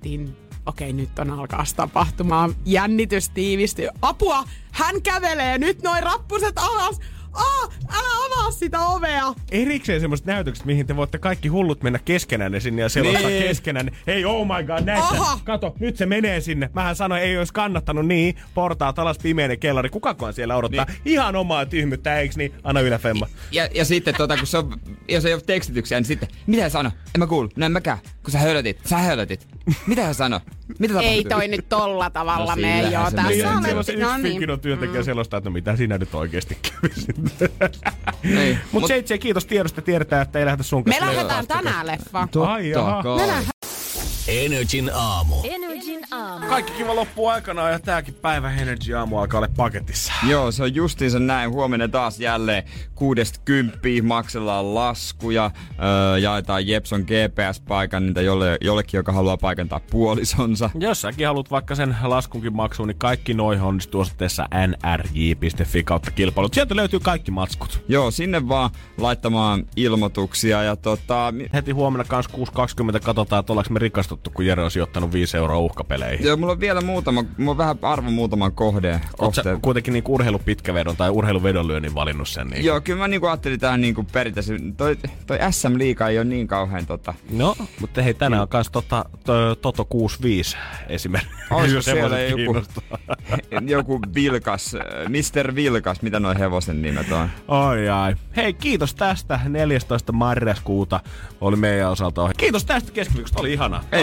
tin, okei nyt on alkaa tapahtumaan, jännitys tiivistyy. Apua, hän kävelee nyt noin rappuset alas. Ah, älä avaa sitä ovea. Erikseen semmoiset näytökset, mihin te voitte kaikki hullut mennä keskenään sinne ja selostaa Niin. keskenään. Hei, oh my god, näitä. Aha. Kato, nyt se menee sinne. Mähän sanoin, ei olisi kannattanut niin. Portaat alas, pimeinen kellari. Kukakohan siellä odottaa? Niin. Ihan omaa tyhmyttä, eiks niin? Anna yläfemma. Ja, ja sitten tota, kun se on, jos ei ole tekstityksiä, niin sitten, mitä hän sano? En mä kuulu, no en mäkään, kun sä hölötit, sä hölötit. Mitä hän sano? Mitä tapahtui? Ei toi nyt tolla tavalla No joo. se Tässä on Niin, on se yksi no niin. Finkinon työntekijä mm. selostaa, että no mitä siinä nyt oikeasti kävi sitten. Niin. Mut Mut- Seitsi, kiitos tiedosta. Tiedetään, että ei lähdetä sun Me kanssa. lähdetään tänään. Ai jaha. Totta kai. Energin aamu. Energin aamu. Kaikki kiva loppu aikana ja tääkin päivä Energy aamu alkaa olla paketissa. Joo, se on justiinsa näin. Huomenna taas jälleen kuudesta kymppiä maksellaan laskuja, öö, jaetaan Jepson GPS-paikan niitä jolle, jollekin, joka haluaa paikantaa puolisonsa. Jos säkin haluat vaikka sen laskunkin maksuun, niin kaikki noihin onnistuu osoitteessa nrj.fi kautta kilpailut. Sieltä löytyy kaikki matskut. Joo, sinne vaan laittamaan ilmoituksia ja tota... Heti huomenna kans 6.20 katsotaan, että ollaanko me rikastuttu, kun Jere on sijoittanut 5 euroa uhkapeleihin. Joo, mulla on vielä muutama, mulla on vähän arvo muutaman kohde, kohteen. kuitenkin niin urheilupitkävedon tai urheiluvedonlyönnin valinnut sen? Niin Joo, kyllä mä niinku ajattelin tähän niinku periaatteessa, toi, toi SM Liiga ei ole niin kauhean tota... No, mutta hei, tänään on kans tota, to, Toto 65 esimerkiksi. Olisiko Jos siellä joku, joku Vilkas, äh, Mr. Vilkas, mitä noin hevosen nimet on? Ai ai. Hei, kiitos tästä. 14. marraskuuta oli meidän osalta ohi. Kiitos tästä keskiviikosta, oli ihanaa. Ei